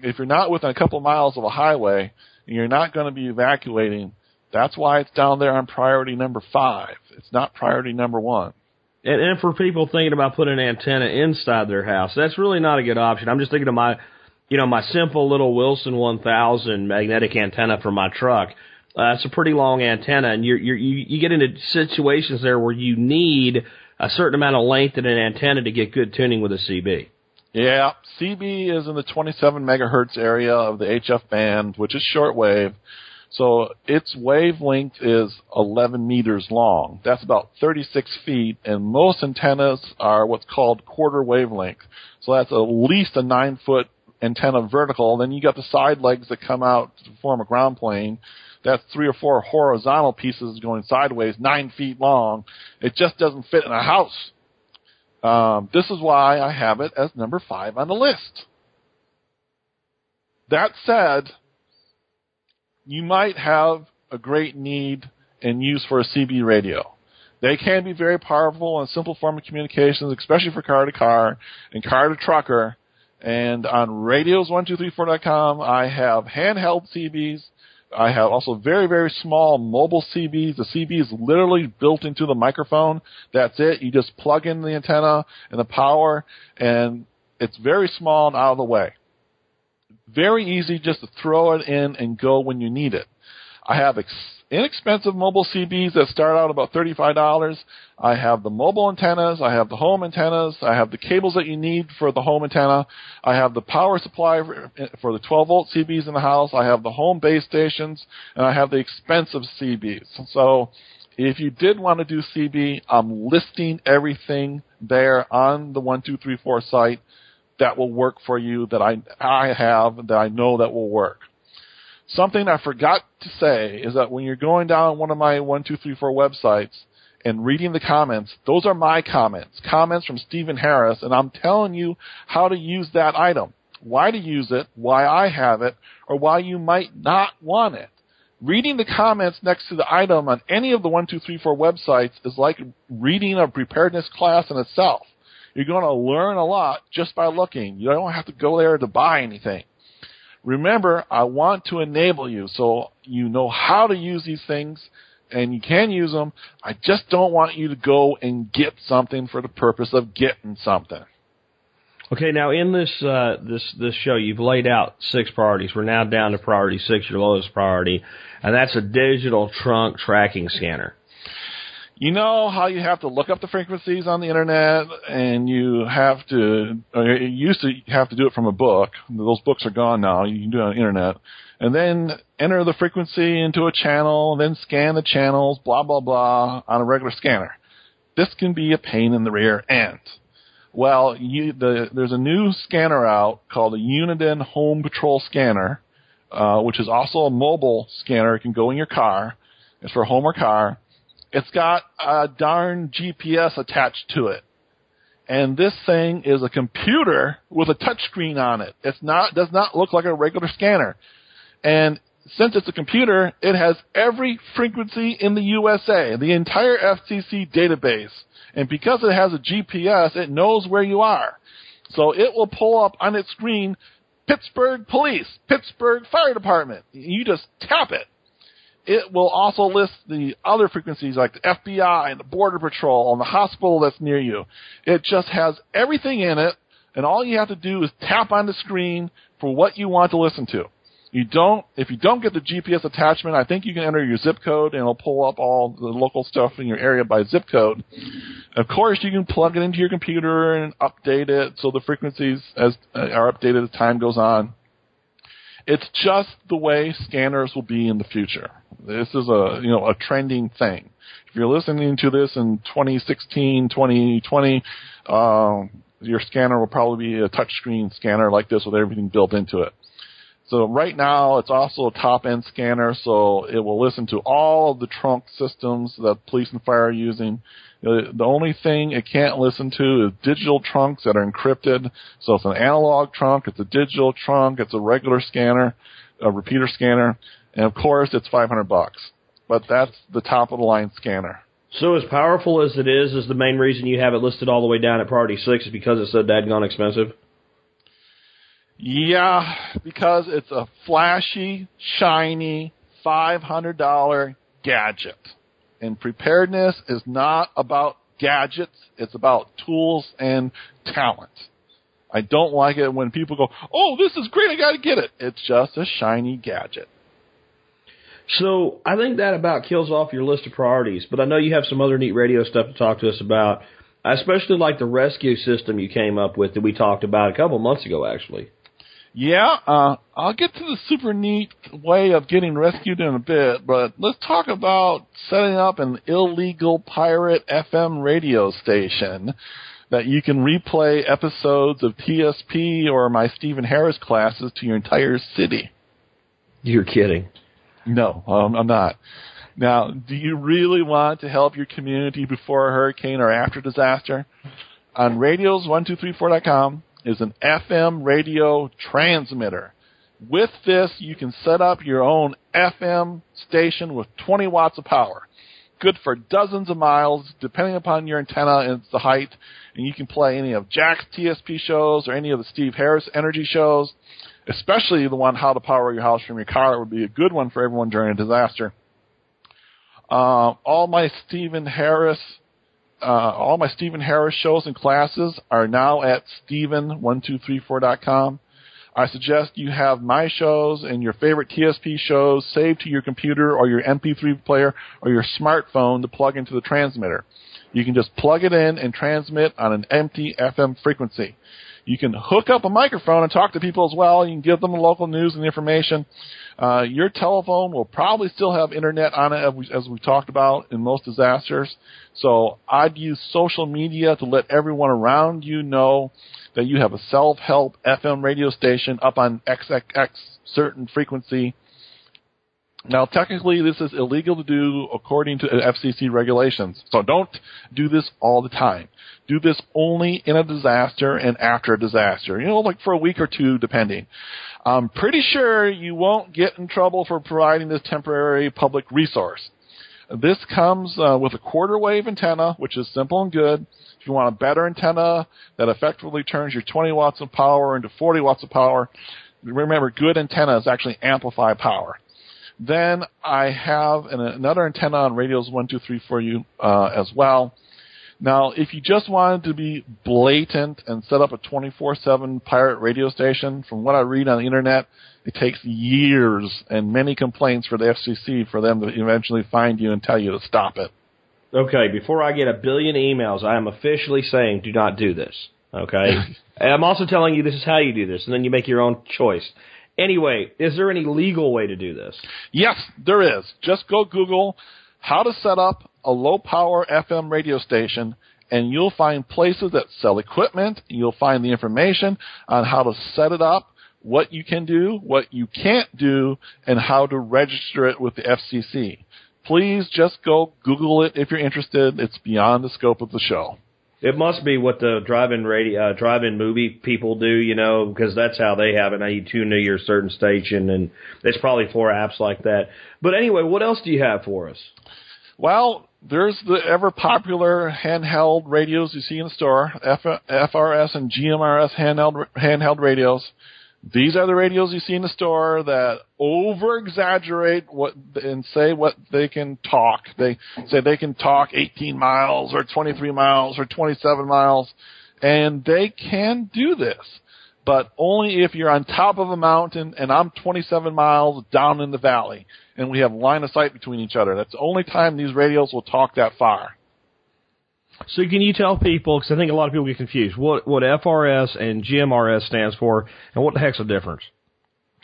if you're not within a couple miles of a highway and you're not going to be evacuating, that's why it's down there on priority number five. It's not priority number one. And, and for people thinking about putting an antenna inside their house, that's really not a good option. I'm just thinking of my, you know, my simple little Wilson 1000 magnetic antenna for my truck. Uh, it's a pretty long antenna, and you're, you're, you you get into situations there where you need a certain amount of length in an antenna to get good tuning with a CB. Yeah, CB is in the 27 megahertz area of the HF band, which is shortwave. So its wavelength is 11 meters long. That's about 36 feet, and most antennas are what's called quarter wavelength. So that's at least a nine foot antenna vertical. Then you got the side legs that come out to form a ground plane. That's three or four horizontal pieces going sideways, nine feet long. It just doesn't fit in a house. Um, this is why I have it as number five on the list. That said, you might have a great need and use for a CB radio. They can be very powerful and simple form of communications, especially for car to car and car to trucker. And on radios1234.com, I have handheld CBs. I have also very, very small mobile CBs. The CB is literally built into the microphone. That's it. You just plug in the antenna and the power, and it's very small and out of the way. Very easy just to throw it in and go when you need it. I have ex- inexpensive mobile CBs that start out about $35. I have the mobile antennas. I have the home antennas. I have the cables that you need for the home antenna. I have the power supply for the 12 volt CBs in the house. I have the home base stations and I have the expensive CBs. So if you did want to do CB, I'm listing everything there on the 1234 site that will work for you that I, I have that I know that will work. Something I forgot to say is that when you're going down one of my 1234 websites and reading the comments, those are my comments, comments from Stephen Harris, and I'm telling you how to use that item, why to use it, why I have it, or why you might not want it. Reading the comments next to the item on any of the 1234 websites is like reading a preparedness class in itself. You're going to learn a lot just by looking. You don't have to go there to buy anything. Remember, I want to enable you so you know how to use these things and you can use them. I just don't want you to go and get something for the purpose of getting something. Okay, now in this uh, this this show, you've laid out six priorities. We're now down to priority six, your lowest priority, and that's a digital trunk tracking scanner you know how you have to look up the frequencies on the internet and you have to you used to have to do it from a book. Those books are gone now. You can do it on the internet. And then enter the frequency into a channel then scan the channels blah blah blah on a regular scanner. This can be a pain in the rear end. Well you, the, there's a new scanner out called the uniden home patrol scanner uh, which is also a mobile scanner. It can go in your car. It's for home or car it's got a darn GPS attached to it. And this thing is a computer with a touchscreen on it. It's not, does not look like a regular scanner. And since it's a computer, it has every frequency in the USA, the entire FCC database. And because it has a GPS, it knows where you are. So it will pull up on its screen Pittsburgh Police, Pittsburgh Fire Department. You just tap it it will also list the other frequencies like the FBI and the Border Patrol and the hospital that's near you. It just has everything in it, and all you have to do is tap on the screen for what you want to listen to. You don't, if you don't get the GPS attachment, I think you can enter your zip code and it'll pull up all the local stuff in your area by zip code. Of course, you can plug it into your computer and update it so the frequencies as, uh, are updated as time goes on. It's just the way scanners will be in the future. This is a you know a trending thing. If you're listening to this in 2016, 2020, uh, your scanner will probably be a touchscreen scanner like this with everything built into it. So right now it's also a top end scanner, so it will listen to all of the trunk systems that police and fire are using. Uh, the only thing it can't listen to is digital trunks that are encrypted. So it's an analog trunk, it's a digital trunk, it's a regular scanner, a repeater scanner, and of course it's 500 bucks. But that's the top of the line scanner. So as powerful as it is, is the main reason you have it listed all the way down at priority six is because it's so dadgone expensive? Yeah, because it's a flashy, shiny, $500 gadget. And preparedness is not about gadgets, it's about tools and talent. I don't like it when people go, oh, this is great, I gotta get it. It's just a shiny gadget. So I think that about kills off your list of priorities, but I know you have some other neat radio stuff to talk to us about. I especially like the rescue system you came up with that we talked about a couple months ago, actually. Yeah, uh, I'll get to the super neat way of getting rescued in a bit, but let's talk about setting up an illegal pirate FM radio station that you can replay episodes of TSP or my Stephen Harris classes to your entire city. You're kidding. No, um, I'm not. Now, do you really want to help your community before a hurricane or after disaster? On radios1234.com is an FM radio transmitter. With this, you can set up your own FM station with 20 watts of power. Good for dozens of miles, depending upon your antenna and the height. And you can play any of Jack's TSP shows or any of the Steve Harris Energy shows, especially the one How to Power Your House from Your Car. It would be a good one for everyone during a disaster. Uh, all my Stephen Harris uh, all my Stephen Harris shows and classes are now at Stephen1234.com. I suggest you have my shows and your favorite TSP shows saved to your computer or your MP3 player or your smartphone to plug into the transmitter. You can just plug it in and transmit on an empty FM frequency. You can hook up a microphone and talk to people as well. You can give them the local news and information. Uh, your telephone will probably still have internet on it, as we, as we talked about in most disasters. So I'd use social media to let everyone around you know that you have a self-help FM radio station up on XXX certain frequency. Now, technically, this is illegal to do according to FCC regulations. So don't do this all the time. Do this only in a disaster and after a disaster. You know, like for a week or two, depending. I'm pretty sure you won't get in trouble for providing this temporary public resource. This comes uh, with a quarter wave antenna, which is simple and good. If you want a better antenna that effectively turns your 20 watts of power into 40 watts of power, remember, good antennas actually amplify power. Then I have an, another antenna on radios 123 for you uh, as well. Now, if you just wanted to be blatant and set up a 24-7 pirate radio station, from what I read on the internet, it takes years and many complaints for the FCC for them to eventually find you and tell you to stop it. Okay, before I get a billion emails, I am officially saying do not do this. Okay? [laughs] and I'm also telling you this is how you do this, and then you make your own choice. Anyway, is there any legal way to do this? Yes, there is. Just go Google how to set up a low power FM radio station and you'll find places that sell equipment. You'll find the information on how to set it up, what you can do, what you can't do, and how to register it with the FCC. Please just go Google it if you're interested. It's beyond the scope of the show. It must be what the drive-in radio, uh, drive-in movie people do, you know, because that's how they have it. Now you tune to your certain station, and there's probably four apps like that. But anyway, what else do you have for us? Well, there's the ever popular handheld radios you see in the store, FRS and GMRS handheld handheld radios. These are the radios you see in the store that over exaggerate what and say what they can talk. They say they can talk 18 miles or 23 miles or 27 miles, and they can do this, but only if you're on top of a mountain and I'm 27 miles down in the valley and we have line of sight between each other. That's the only time these radios will talk that far. So can you tell people, because I think a lot of people get confused, what, what FRS and GMRS stands for, and what the heck's the difference?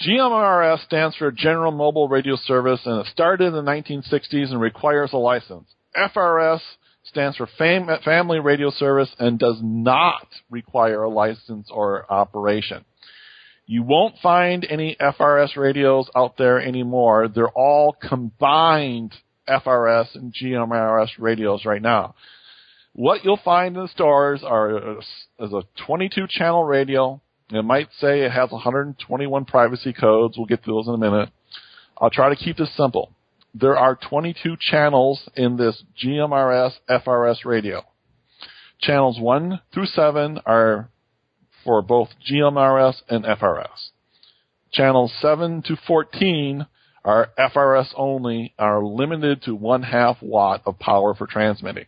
GMRS stands for General Mobile Radio Service, and it started in the 1960s and requires a license. FRS stands for Fam- Family Radio Service and does not require a license or operation. You won't find any FRS radios out there anymore. They're all combined FRS and GMRS radios right now. What you'll find in the stores are uh, is a 22 channel radio. It might say it has 121 privacy codes. We'll get to those in a minute. I'll try to keep this simple. There are 22 channels in this GMRS FRS radio. Channels 1 through 7 are for both GMRS and FRS. Channels 7 to 14 are FRS only, are limited to one half watt of power for transmitting.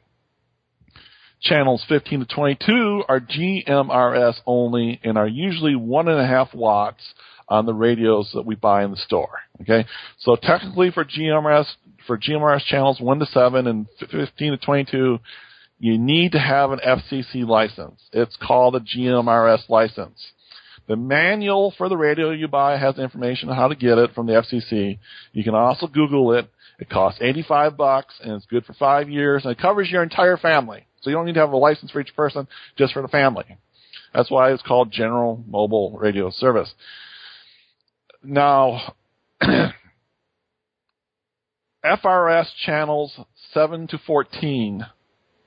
Channels 15 to 22 are GMRS only and are usually one and a half watts on the radios that we buy in the store. Okay, so technically for GMRS for GMRS channels 1 to 7 and 15 to 22, you need to have an FCC license. It's called a GMRS license. The manual for the radio you buy has information on how to get it from the FCC. You can also Google it. It costs 85 bucks and it's good for five years and it covers your entire family. So you don't need to have a license for each person, just for the family. That's why it's called General Mobile Radio Service. Now, [clears throat] FRS channels 7 to 14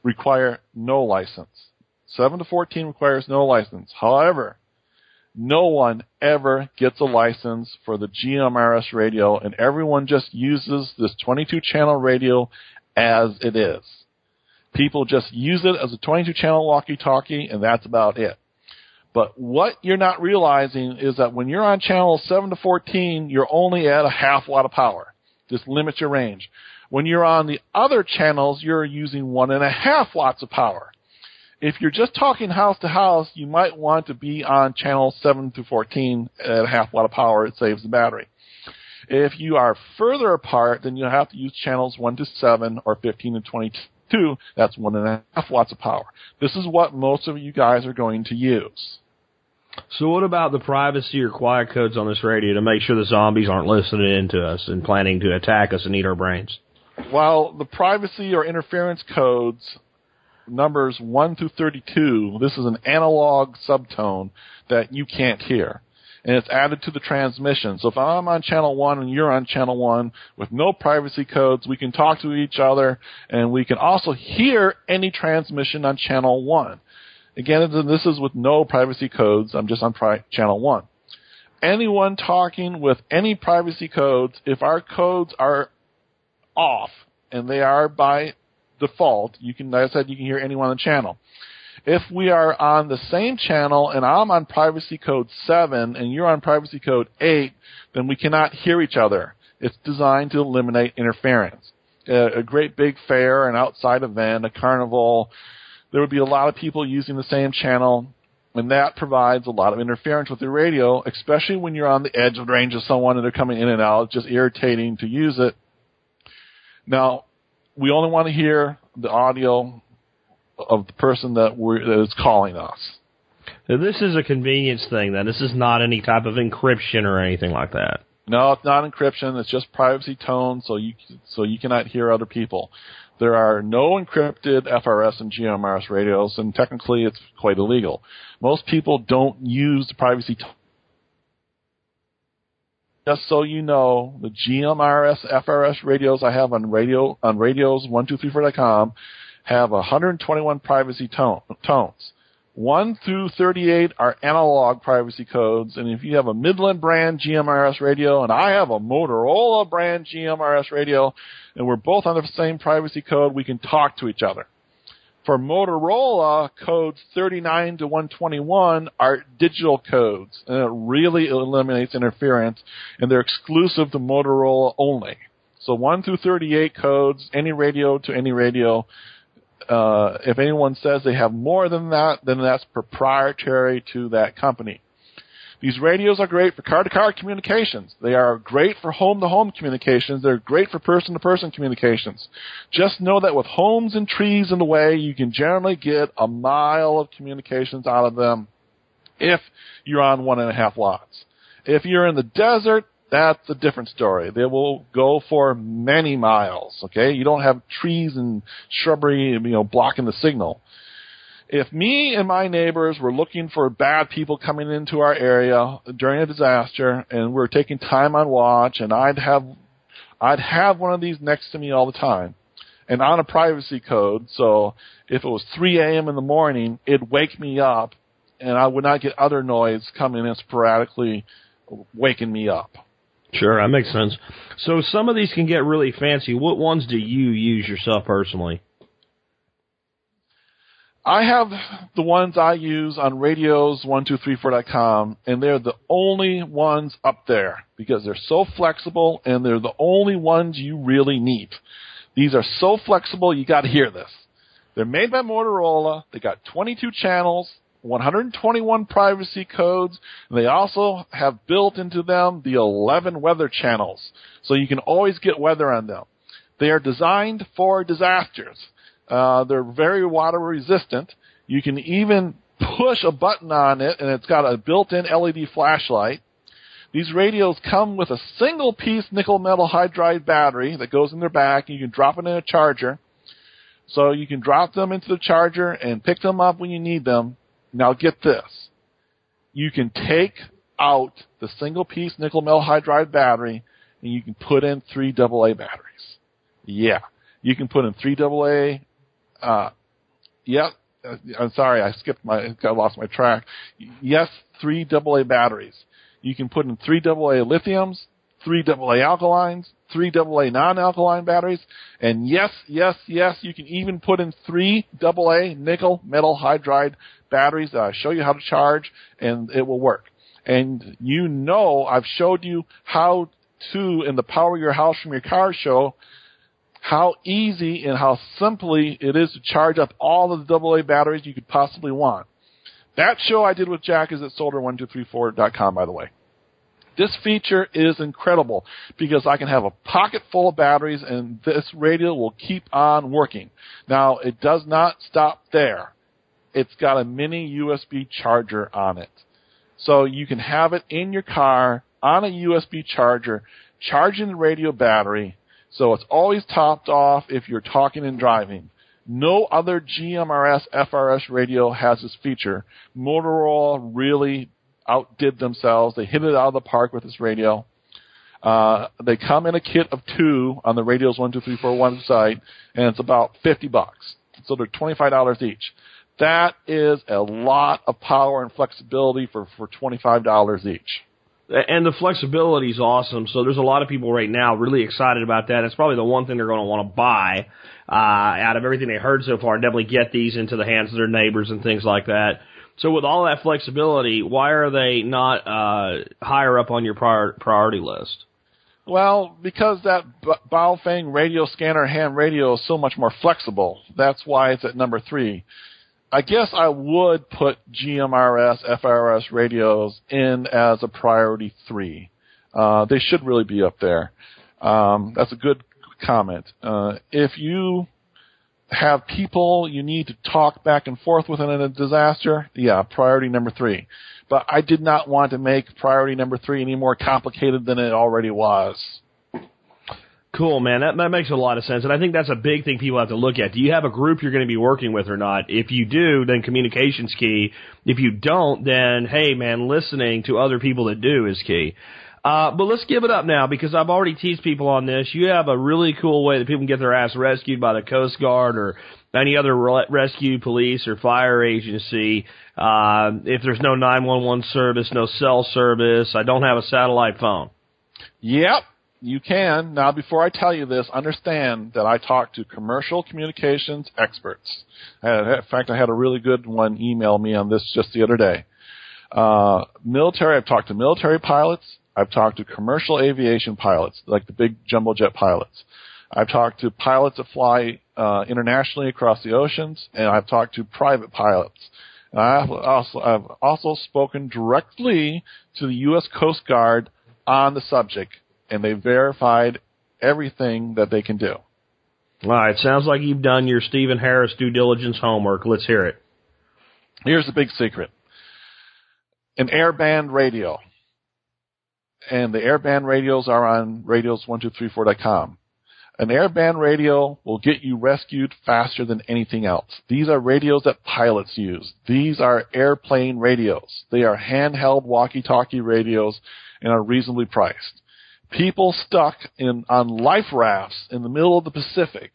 require no license. 7 to 14 requires no license. However, no one ever gets a license for the GMRS radio and everyone just uses this 22 channel radio as it is. People just use it as a 22 channel walkie talkie and that's about it. But what you're not realizing is that when you're on channel 7 to 14, you're only at a half watt of power. This limits your range. When you're on the other channels, you're using one and a half watts of power. If you're just talking house to house, you might want to be on channel 7 to 14 at a half watt of power. It saves the battery. If you are further apart, then you have to use channels 1 to 7 or 15 to 22. That's one and a half watts of power. This is what most of you guys are going to use. So what about the privacy or quiet codes on this radio to make sure the zombies aren't listening in to us and planning to attack us and eat our brains? Well, the privacy or interference codes, numbers 1 through 32, this is an analog subtone that you can't hear. And it's added to the transmission. So if I'm on channel 1 and you're on channel 1 with no privacy codes, we can talk to each other and we can also hear any transmission on channel 1. Again, this is with no privacy codes. I'm just on pri- channel one. Anyone talking with any privacy codes, if our codes are off, and they are by default, you can, like I said, you can hear anyone on the channel. If we are on the same channel and I'm on privacy code 7 and you're on privacy code 8, then we cannot hear each other. It's designed to eliminate interference. A, a great big fair, an outside event, a carnival, there would be a lot of people using the same channel, and that provides a lot of interference with your radio, especially when you're on the edge of the range of someone and they're coming in and out. It's just irritating to use it. Now, we only want to hear the audio of the person that, we're, that is calling us. So this is a convenience thing then. This is not any type of encryption or anything like that. No, it's not encryption. It's just privacy tone, so you so you cannot hear other people. There are no encrypted FRS and GMRS radios, and technically it's quite illegal. Most people don't use the privacy. tone. Just so you know, the GMRS FRS radios I have on radio on radios1234.com have 121 privacy tone, tones. 1 through 38 are analog privacy codes, and if you have a Midland brand GMRS radio and I have a Motorola brand GMRS radio, and we're both on the same privacy code, we can talk to each other. For Motorola, codes 39 to 121 are digital codes, and it really eliminates interference, and they're exclusive to Motorola only. So 1 through 38 codes, any radio to any radio, uh, if anyone says they have more than that, then that's proprietary to that company. These radios are great for car-to-car communications. They are great for home-to-home communications. They're great for person-to-person communications. Just know that with homes and trees in the way, you can generally get a mile of communications out of them if you're on one and a half watts. If you're in the desert, that's a different story. They will go for many miles. Okay, you don't have trees and shrubbery, you know, blocking the signal. If me and my neighbors were looking for bad people coming into our area during a disaster, and we're taking time on watch, and I'd have, I'd have one of these next to me all the time, and on a privacy code. So if it was 3 a.m. in the morning, it'd wake me up, and I would not get other noise coming in sporadically, waking me up. Sure, that makes sense. So some of these can get really fancy. What ones do you use yourself personally? I have the ones I use on radios1234.com, and they're the only ones up there because they're so flexible and they're the only ones you really need. These are so flexible, you gotta hear this. They're made by Motorola, they got 22 channels, 121 privacy codes, they also have built into them the 11 weather channels, so you can always get weather on them. They are designed for disasters. Uh, they're very water resistant. You can even push a button on it, and it's got a built-in LED flashlight. These radios come with a single piece nickel metal hydride battery that goes in their back. You can drop it in a charger. So you can drop them into the charger and pick them up when you need them. Now get this. You can take out the single piece nickel metal hydride battery and you can put in three AA batteries. Yeah. You can put in three AA, uh, yeah, uh, I'm sorry, I skipped my, I lost my track. Yes, three AA batteries. You can put in three AA lithiums, three AA alkalines, three AA non-alkaline batteries, and yes, yes, yes, you can even put in three AA nickel metal hydride batteries uh, that I show you how to charge, and it will work. And you know, I've showed you how to, in the Power Your House from Your Car show, how easy and how simply it is to charge up all of the AA batteries you could possibly want. That show I did with Jack is at solder1234.com, by the way. This feature is incredible because I can have a pocket full of batteries and this radio will keep on working. Now, it does not stop there. It's got a mini USB charger on it. So you can have it in your car on a USB charger, charging the radio battery. So it's always topped off if you're talking and driving. No other GMRS FRS radio has this feature. Motorola really outdid themselves. They hit it out of the park with this radio. Uh, they come in a kit of two on the Radios One Two Three Four One site, and it's about fifty bucks. So they're twenty five dollars each. That is a lot of power and flexibility for for twenty five dollars each. And the flexibility is awesome. So there's a lot of people right now really excited about that. It's probably the one thing they're going to want to buy uh, out of everything they heard so far. Definitely get these into the hands of their neighbors and things like that. So with all that flexibility, why are they not uh, higher up on your prior, priority list? Well, because that Baofeng radio scanner ham radio is so much more flexible. That's why it's at number three. I guess I would put GMRS, FRS radios in as a priority three. Uh, they should really be up there. Um, that's a good comment. Uh, if you have people you need to talk back and forth with in a disaster, yeah, priority number three. But I did not want to make priority number three any more complicated than it already was. Cool, man. That, that makes a lot of sense. And I think that's a big thing people have to look at. Do you have a group you're going to be working with or not? If you do, then communication's key. If you don't, then hey, man, listening to other people that do is key. Uh, but let's give it up now because I've already teased people on this. You have a really cool way that people can get their ass rescued by the Coast Guard or any other re- rescue police or fire agency. Uh, if there's no 911 service, no cell service, I don't have a satellite phone. Yep, you can. Now, before I tell you this, understand that I talk to commercial communications experts. In fact, I had a really good one email me on this just the other day. Uh, military, I've talked to military pilots. I've talked to commercial aviation pilots, like the big jumbo jet pilots. I've talked to pilots that fly uh, internationally across the oceans, and I've talked to private pilots. And I've also, I've also spoken directly to the U.S. Coast Guard on the subject, and they verified everything that they can do. All right, sounds like you've done your Steven Harris due diligence homework. Let's hear it. Here's the big secret. An airband radio and the airband radios are on radios1234.com. An airband radio will get you rescued faster than anything else. These are radios that pilots use. These are airplane radios. They are handheld walkie-talkie radios and are reasonably priced. People stuck in on life rafts in the middle of the Pacific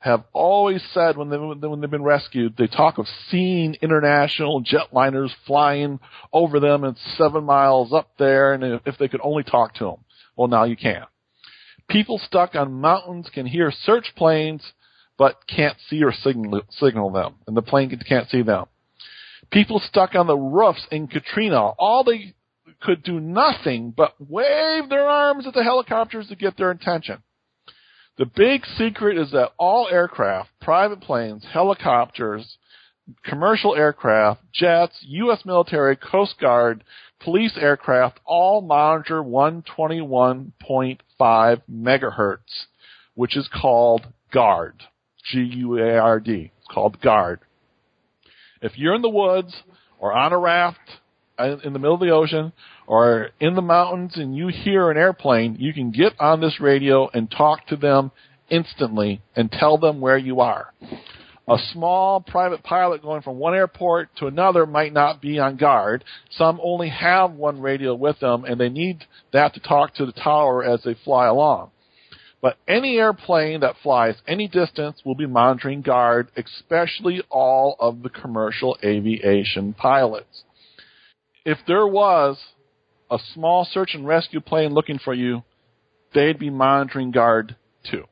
have always said when, they, when they've been rescued, they talk of seeing international jetliners flying over them and seven miles up there, and if they could only talk to them. Well, now you can. People stuck on mountains can hear search planes, but can't see or signal, signal them, and the plane can't see them. People stuck on the roofs in Katrina, all they could do nothing but wave their arms at the helicopters to get their attention. The big secret is that all aircraft, private planes, helicopters, commercial aircraft, jets, U.S. military, Coast Guard, police aircraft all monitor 121.5 megahertz, which is called GUARD. G-U-A-R-D. It's called GUARD. If you're in the woods or on a raft in the middle of the ocean or in the mountains and you hear an airplane, you can get on this radio and talk to them instantly and tell them where you are. A small private pilot going from one airport to another might not be on guard. Some only have one radio with them and they need that to talk to the tower as they fly along. But any airplane that flies any distance will be monitoring guard, especially all of the commercial aviation pilots. If there was a small search and rescue plane looking for you, they'd be monitoring guard too.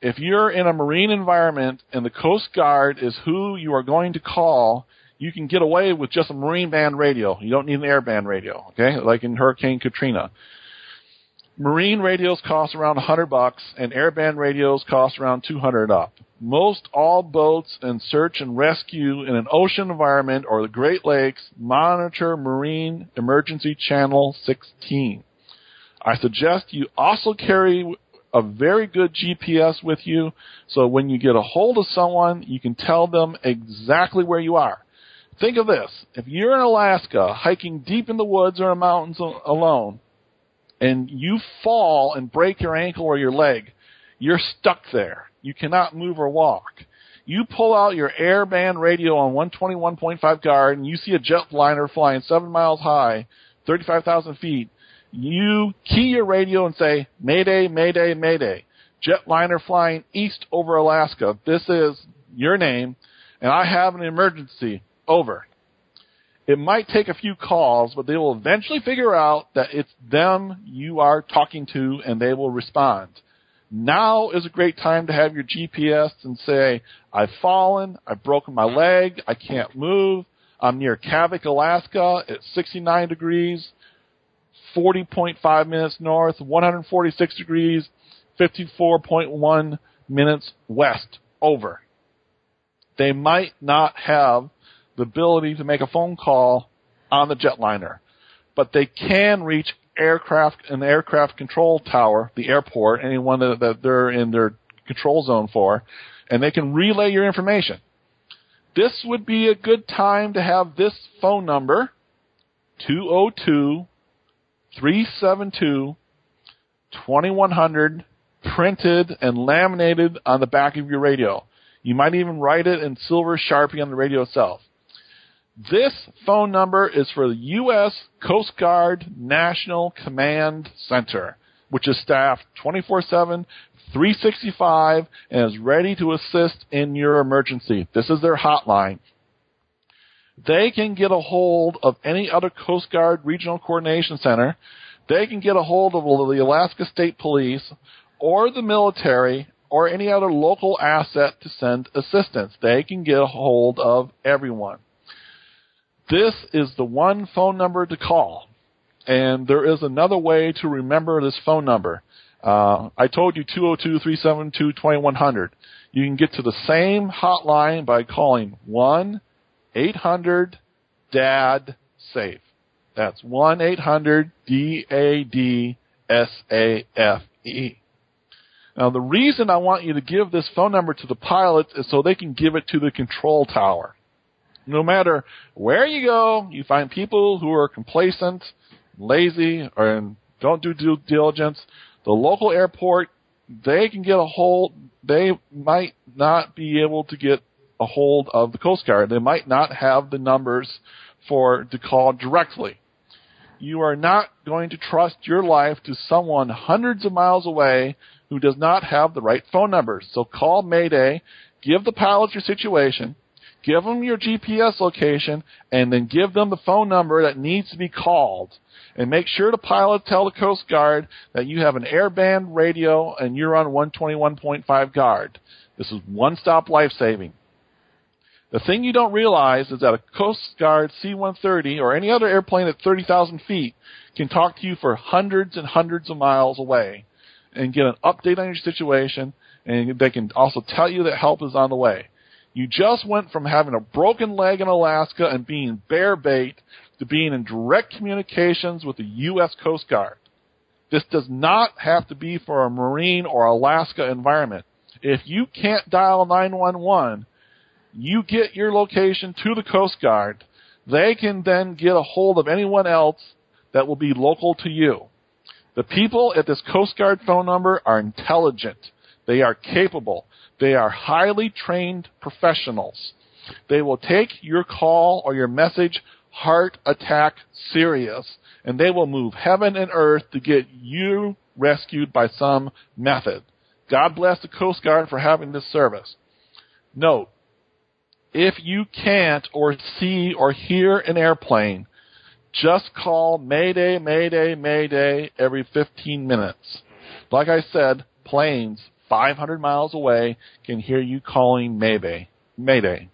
If you're in a marine environment and the Coast Guard is who you are going to call, you can get away with just a marine band radio. You don't need an air band radio, okay? Like in Hurricane Katrina. Marine radios cost around 100 bucks and airband radios cost around 200 up. Most all boats and search and rescue in an ocean environment or the Great Lakes monitor Marine Emergency Channel 16. I suggest you also carry a very good GPS with you so when you get a hold of someone, you can tell them exactly where you are. Think of this. If you're in Alaska hiking deep in the woods or mountains alone, and you fall and break your ankle or your leg, you're stuck there. You cannot move or walk. You pull out your airband radio on 121.5 guard and you see a jetliner flying seven miles high, 35,000 feet. You key your radio and say, Mayday, Mayday, Mayday. Jetliner flying east over Alaska. This is your name and I have an emergency. Over. It might take a few calls, but they will eventually figure out that it's them you are talking to and they will respond. Now is a great time to have your GPS and say, I've fallen, I've broken my leg, I can't move, I'm near Kavik, Alaska at 69 degrees, 40.5 minutes north, 146 degrees, 54.1 minutes west, over. They might not have the ability to make a phone call on the jetliner, but they can reach aircraft an aircraft control tower, the airport, anyone that, that they're in their control zone for, and they can relay your information. This would be a good time to have this phone number, 202 372 2100, printed and laminated on the back of your radio. You might even write it in silver sharpie on the radio itself. This phone number is for the U.S. Coast Guard National Command Center, which is staffed 24-7, 365, and is ready to assist in your emergency. This is their hotline. They can get a hold of any other Coast Guard Regional Coordination Center. They can get a hold of the Alaska State Police or the military or any other local asset to send assistance. They can get a hold of everyone. This is the one phone number to call. And there is another way to remember this phone number. Uh, I told you 202-372-2100. You can get to the same hotline by calling 1-800-DAD-SAFE. That's 1-800-D-A-D-S-A-F-E. Now the reason I want you to give this phone number to the pilots is so they can give it to the control tower no matter where you go, you find people who are complacent, lazy, or don't do due diligence. The local airport, they can get a hold, they might not be able to get a hold of the Coast Guard. They might not have the numbers for to call directly. You are not going to trust your life to someone hundreds of miles away who does not have the right phone numbers. So call Mayday, give the pilot your situation, give them your GPS location, and then give them the phone number that needs to be called. And make sure the pilot tell the Coast Guard that you have an airband radio and you're on 121.5 guard. This is one-stop life-saving. The thing you don't realize is that a Coast Guard C-130 or any other airplane at 30,000 feet can talk to you for hundreds and hundreds of miles away and get an update on your situation and they can also tell you that help is on the way. You just went from having a broken leg in Alaska and being bear bait to being in direct communications with the U.S. Coast Guard. This does not have to be for a Marine or Alaska environment. If you can't dial 911, you get your location to the Coast Guard. they can then get a hold of anyone else that will be local to you. The people at this Coast Guard phone number are intelligent. They are capable. They are highly trained professionals. They will take your call or your message heart attack serious and they will move heaven and earth to get you rescued by some method. God bless the Coast Guard for having this service. Note, if you can't or see or hear an airplane, just call Mayday, Mayday, Mayday every 15 minutes. Like I said, planes 500 miles away can hear you calling Mayday. Mayday.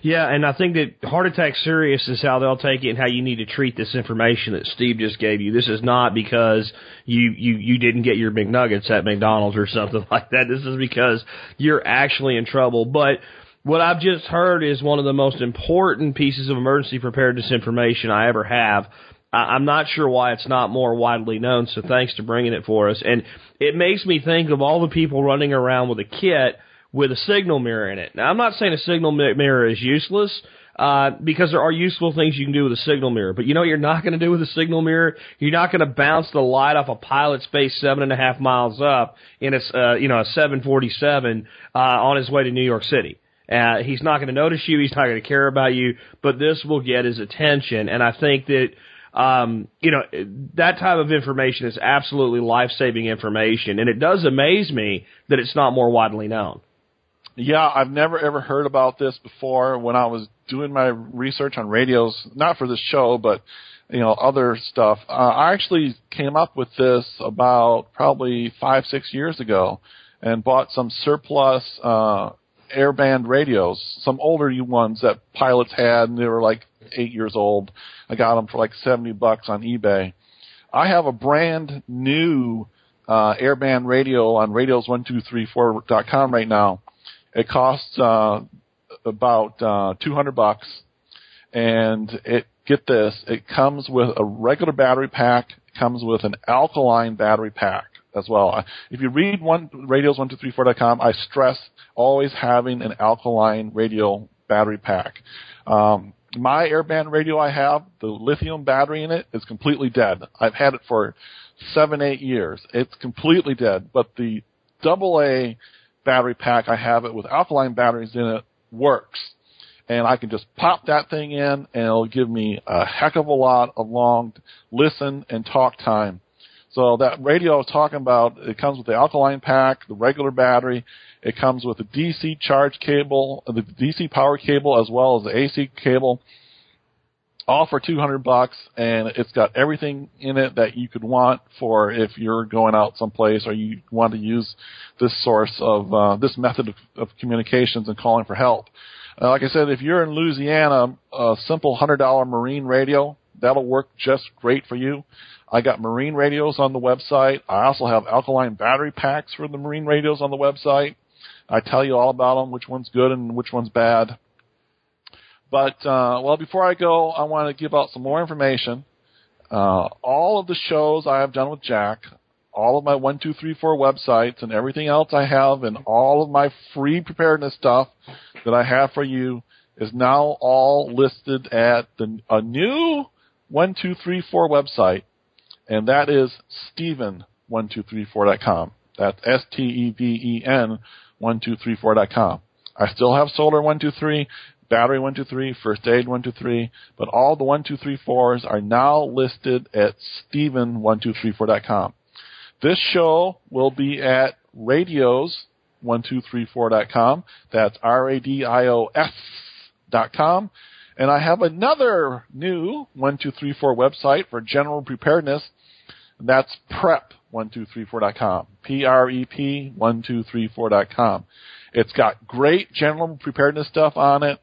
Yeah, and I think that heart attack serious is how they'll take it and how you need to treat this information that Steve just gave you. This is not because you you you didn't get your McNuggets at McDonald's or something [laughs] like that. This is because you're actually in trouble. But what I've just heard is one of the most important pieces of emergency preparedness information I ever have. I'm not sure why it's not more widely known, so thanks to bringing it for us. And it makes me think of all the people running around with a kit with a signal mirror in it. Now, I'm not saying a signal mirror is useless, uh, because there are useful things you can do with a signal mirror. But you know what you're not going to do with a signal mirror? You're not going to bounce the light off a pilot space seven and a half miles up in a, uh, you know, a 747, uh, on his way to New York City. Uh, he's not going to notice you. He's not going to care about you, but this will get his attention. And I think that, um, you know, that type of information is absolutely life-saving information. And it does amaze me that it's not more widely known. Yeah, I've never ever heard about this before when I was doing my research on radios, not for this show, but you know, other stuff. Uh, I actually came up with this about probably five, six years ago and bought some surplus, uh, airband radios, some older ones that pilots had and they were like eight years old. I got them for like 70 bucks on eBay. I have a brand new, uh, airband radio on radios1234.com right now it costs uh, about uh, 200 bucks, and it get this, it comes with a regular battery pack. It comes with an alkaline battery pack as well. If you read one radios1234.com, I stress always having an alkaline radio battery pack. Um, my airband radio I have, the lithium battery in it is completely dead. I've had it for seven, eight years. It's completely dead. But the double A battery pack I have it with alkaline batteries in it works. And I can just pop that thing in and it'll give me a heck of a lot of long listen and talk time. So that radio I was talking about, it comes with the alkaline pack, the regular battery. It comes with a DC charge cable, the DC power cable as well as the AC cable all for 200 bucks and it's got everything in it that you could want for if you're going out someplace or you want to use this source of uh, this method of, of communications and calling for help. Uh, like I said, if you're in Louisiana, a simple $100 marine radio, that'll work just great for you. I got marine radios on the website. I also have alkaline battery packs for the marine radios on the website. I tell you all about them, which one's good and which one's bad. But uh, well, before I go, I want to give out some more information. Uh, all of the shows I have done with Jack, all of my one, two, three, four websites, and everything else I have, and all of my free preparedness stuff that I have for you is now all listed at the a new one, two, three, four website, and that is Steven one, two, three, four dot com. That's S T E V E N one, two, three, four dot com. I still have Solar one, two, three battery 123, first aid 123, but all the 1234s are now listed at Steven1234.com. This show will be at radios1234.com. That's R-A-D-I-O-S dot com. And I have another new 1234 website for general preparedness. That's prep1234.com. P-R-E-P 1234.com. It's got great general preparedness stuff on it.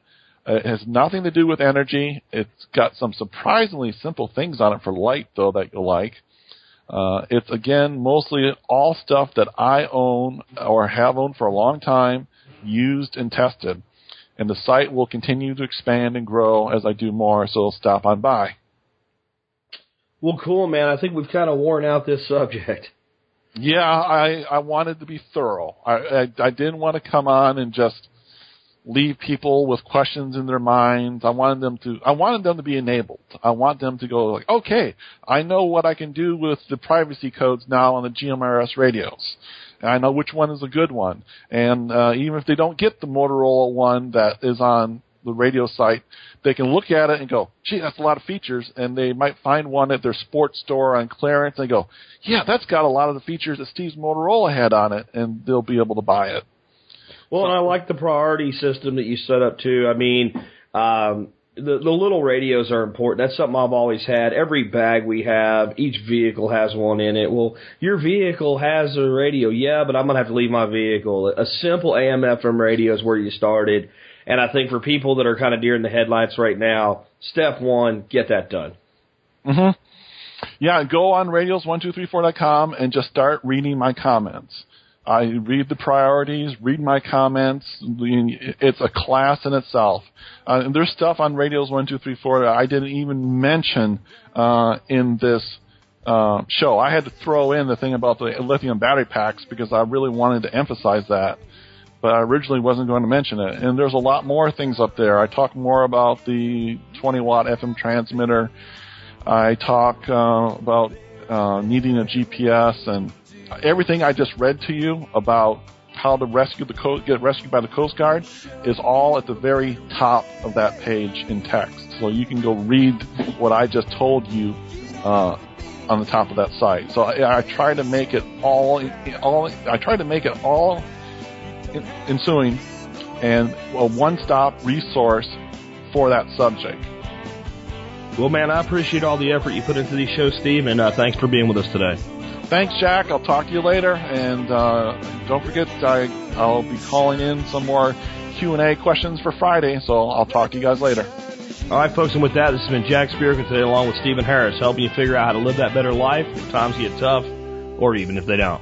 Uh, it has nothing to do with energy. It's got some surprisingly simple things on it for light, though, that you'll like. Uh, it's again mostly all stuff that I own or have owned for a long time, used and tested. And the site will continue to expand and grow as I do more, so stop on by. Well, cool, man. I think we've kind of worn out this subject. Yeah, I I wanted to be thorough. I I, I didn't want to come on and just leave people with questions in their minds. I wanted them to, I wanted them to be enabled. I want them to go like, okay, I know what I can do with the privacy codes now on the GMRS radios. And I know which one is a good one. And, uh, even if they don't get the Motorola one that is on the radio site, they can look at it and go, gee, that's a lot of features. And they might find one at their sports store on clearance and they go, yeah, that's got a lot of the features that Steve's Motorola had on it. And they'll be able to buy it. Well, and I like the priority system that you set up too. I mean, um, the the little radios are important. That's something I've always had. Every bag we have, each vehicle has one in it. Well, your vehicle has a radio, yeah, but I'm gonna have to leave my vehicle. A simple AM/FM radio is where you started, and I think for people that are kind of deer in the headlights right now, step one, get that done. hmm Yeah, go on radios1234.com and just start reading my comments. I read the priorities, read my comments. It's a class in itself. Uh, and there's stuff on Radios 1234 that I didn't even mention uh, in this uh, show. I had to throw in the thing about the lithium battery packs because I really wanted to emphasize that. But I originally wasn't going to mention it. And there's a lot more things up there. I talk more about the 20 watt FM transmitter. I talk uh, about uh, needing a GPS and everything I just read to you about how to rescue the coast, get rescued by the Coast Guard is all at the very top of that page in text. So you can go read what I just told you uh, on the top of that site. So I, I try to make it all, all I try to make it all ensuing and a one-stop resource for that subject. Well, man, I appreciate all the effort you put into these shows, Steve, and uh, thanks for being with us today. Thanks, Jack. I'll talk to you later, and uh, don't forget I, I'll be calling in some more Q and A questions for Friday. So I'll talk to you guys later. All right, folks, and with that, this has been Jack Spirko today, along with Steven Harris, helping you figure out how to live that better life if times get tough, or even if they don't.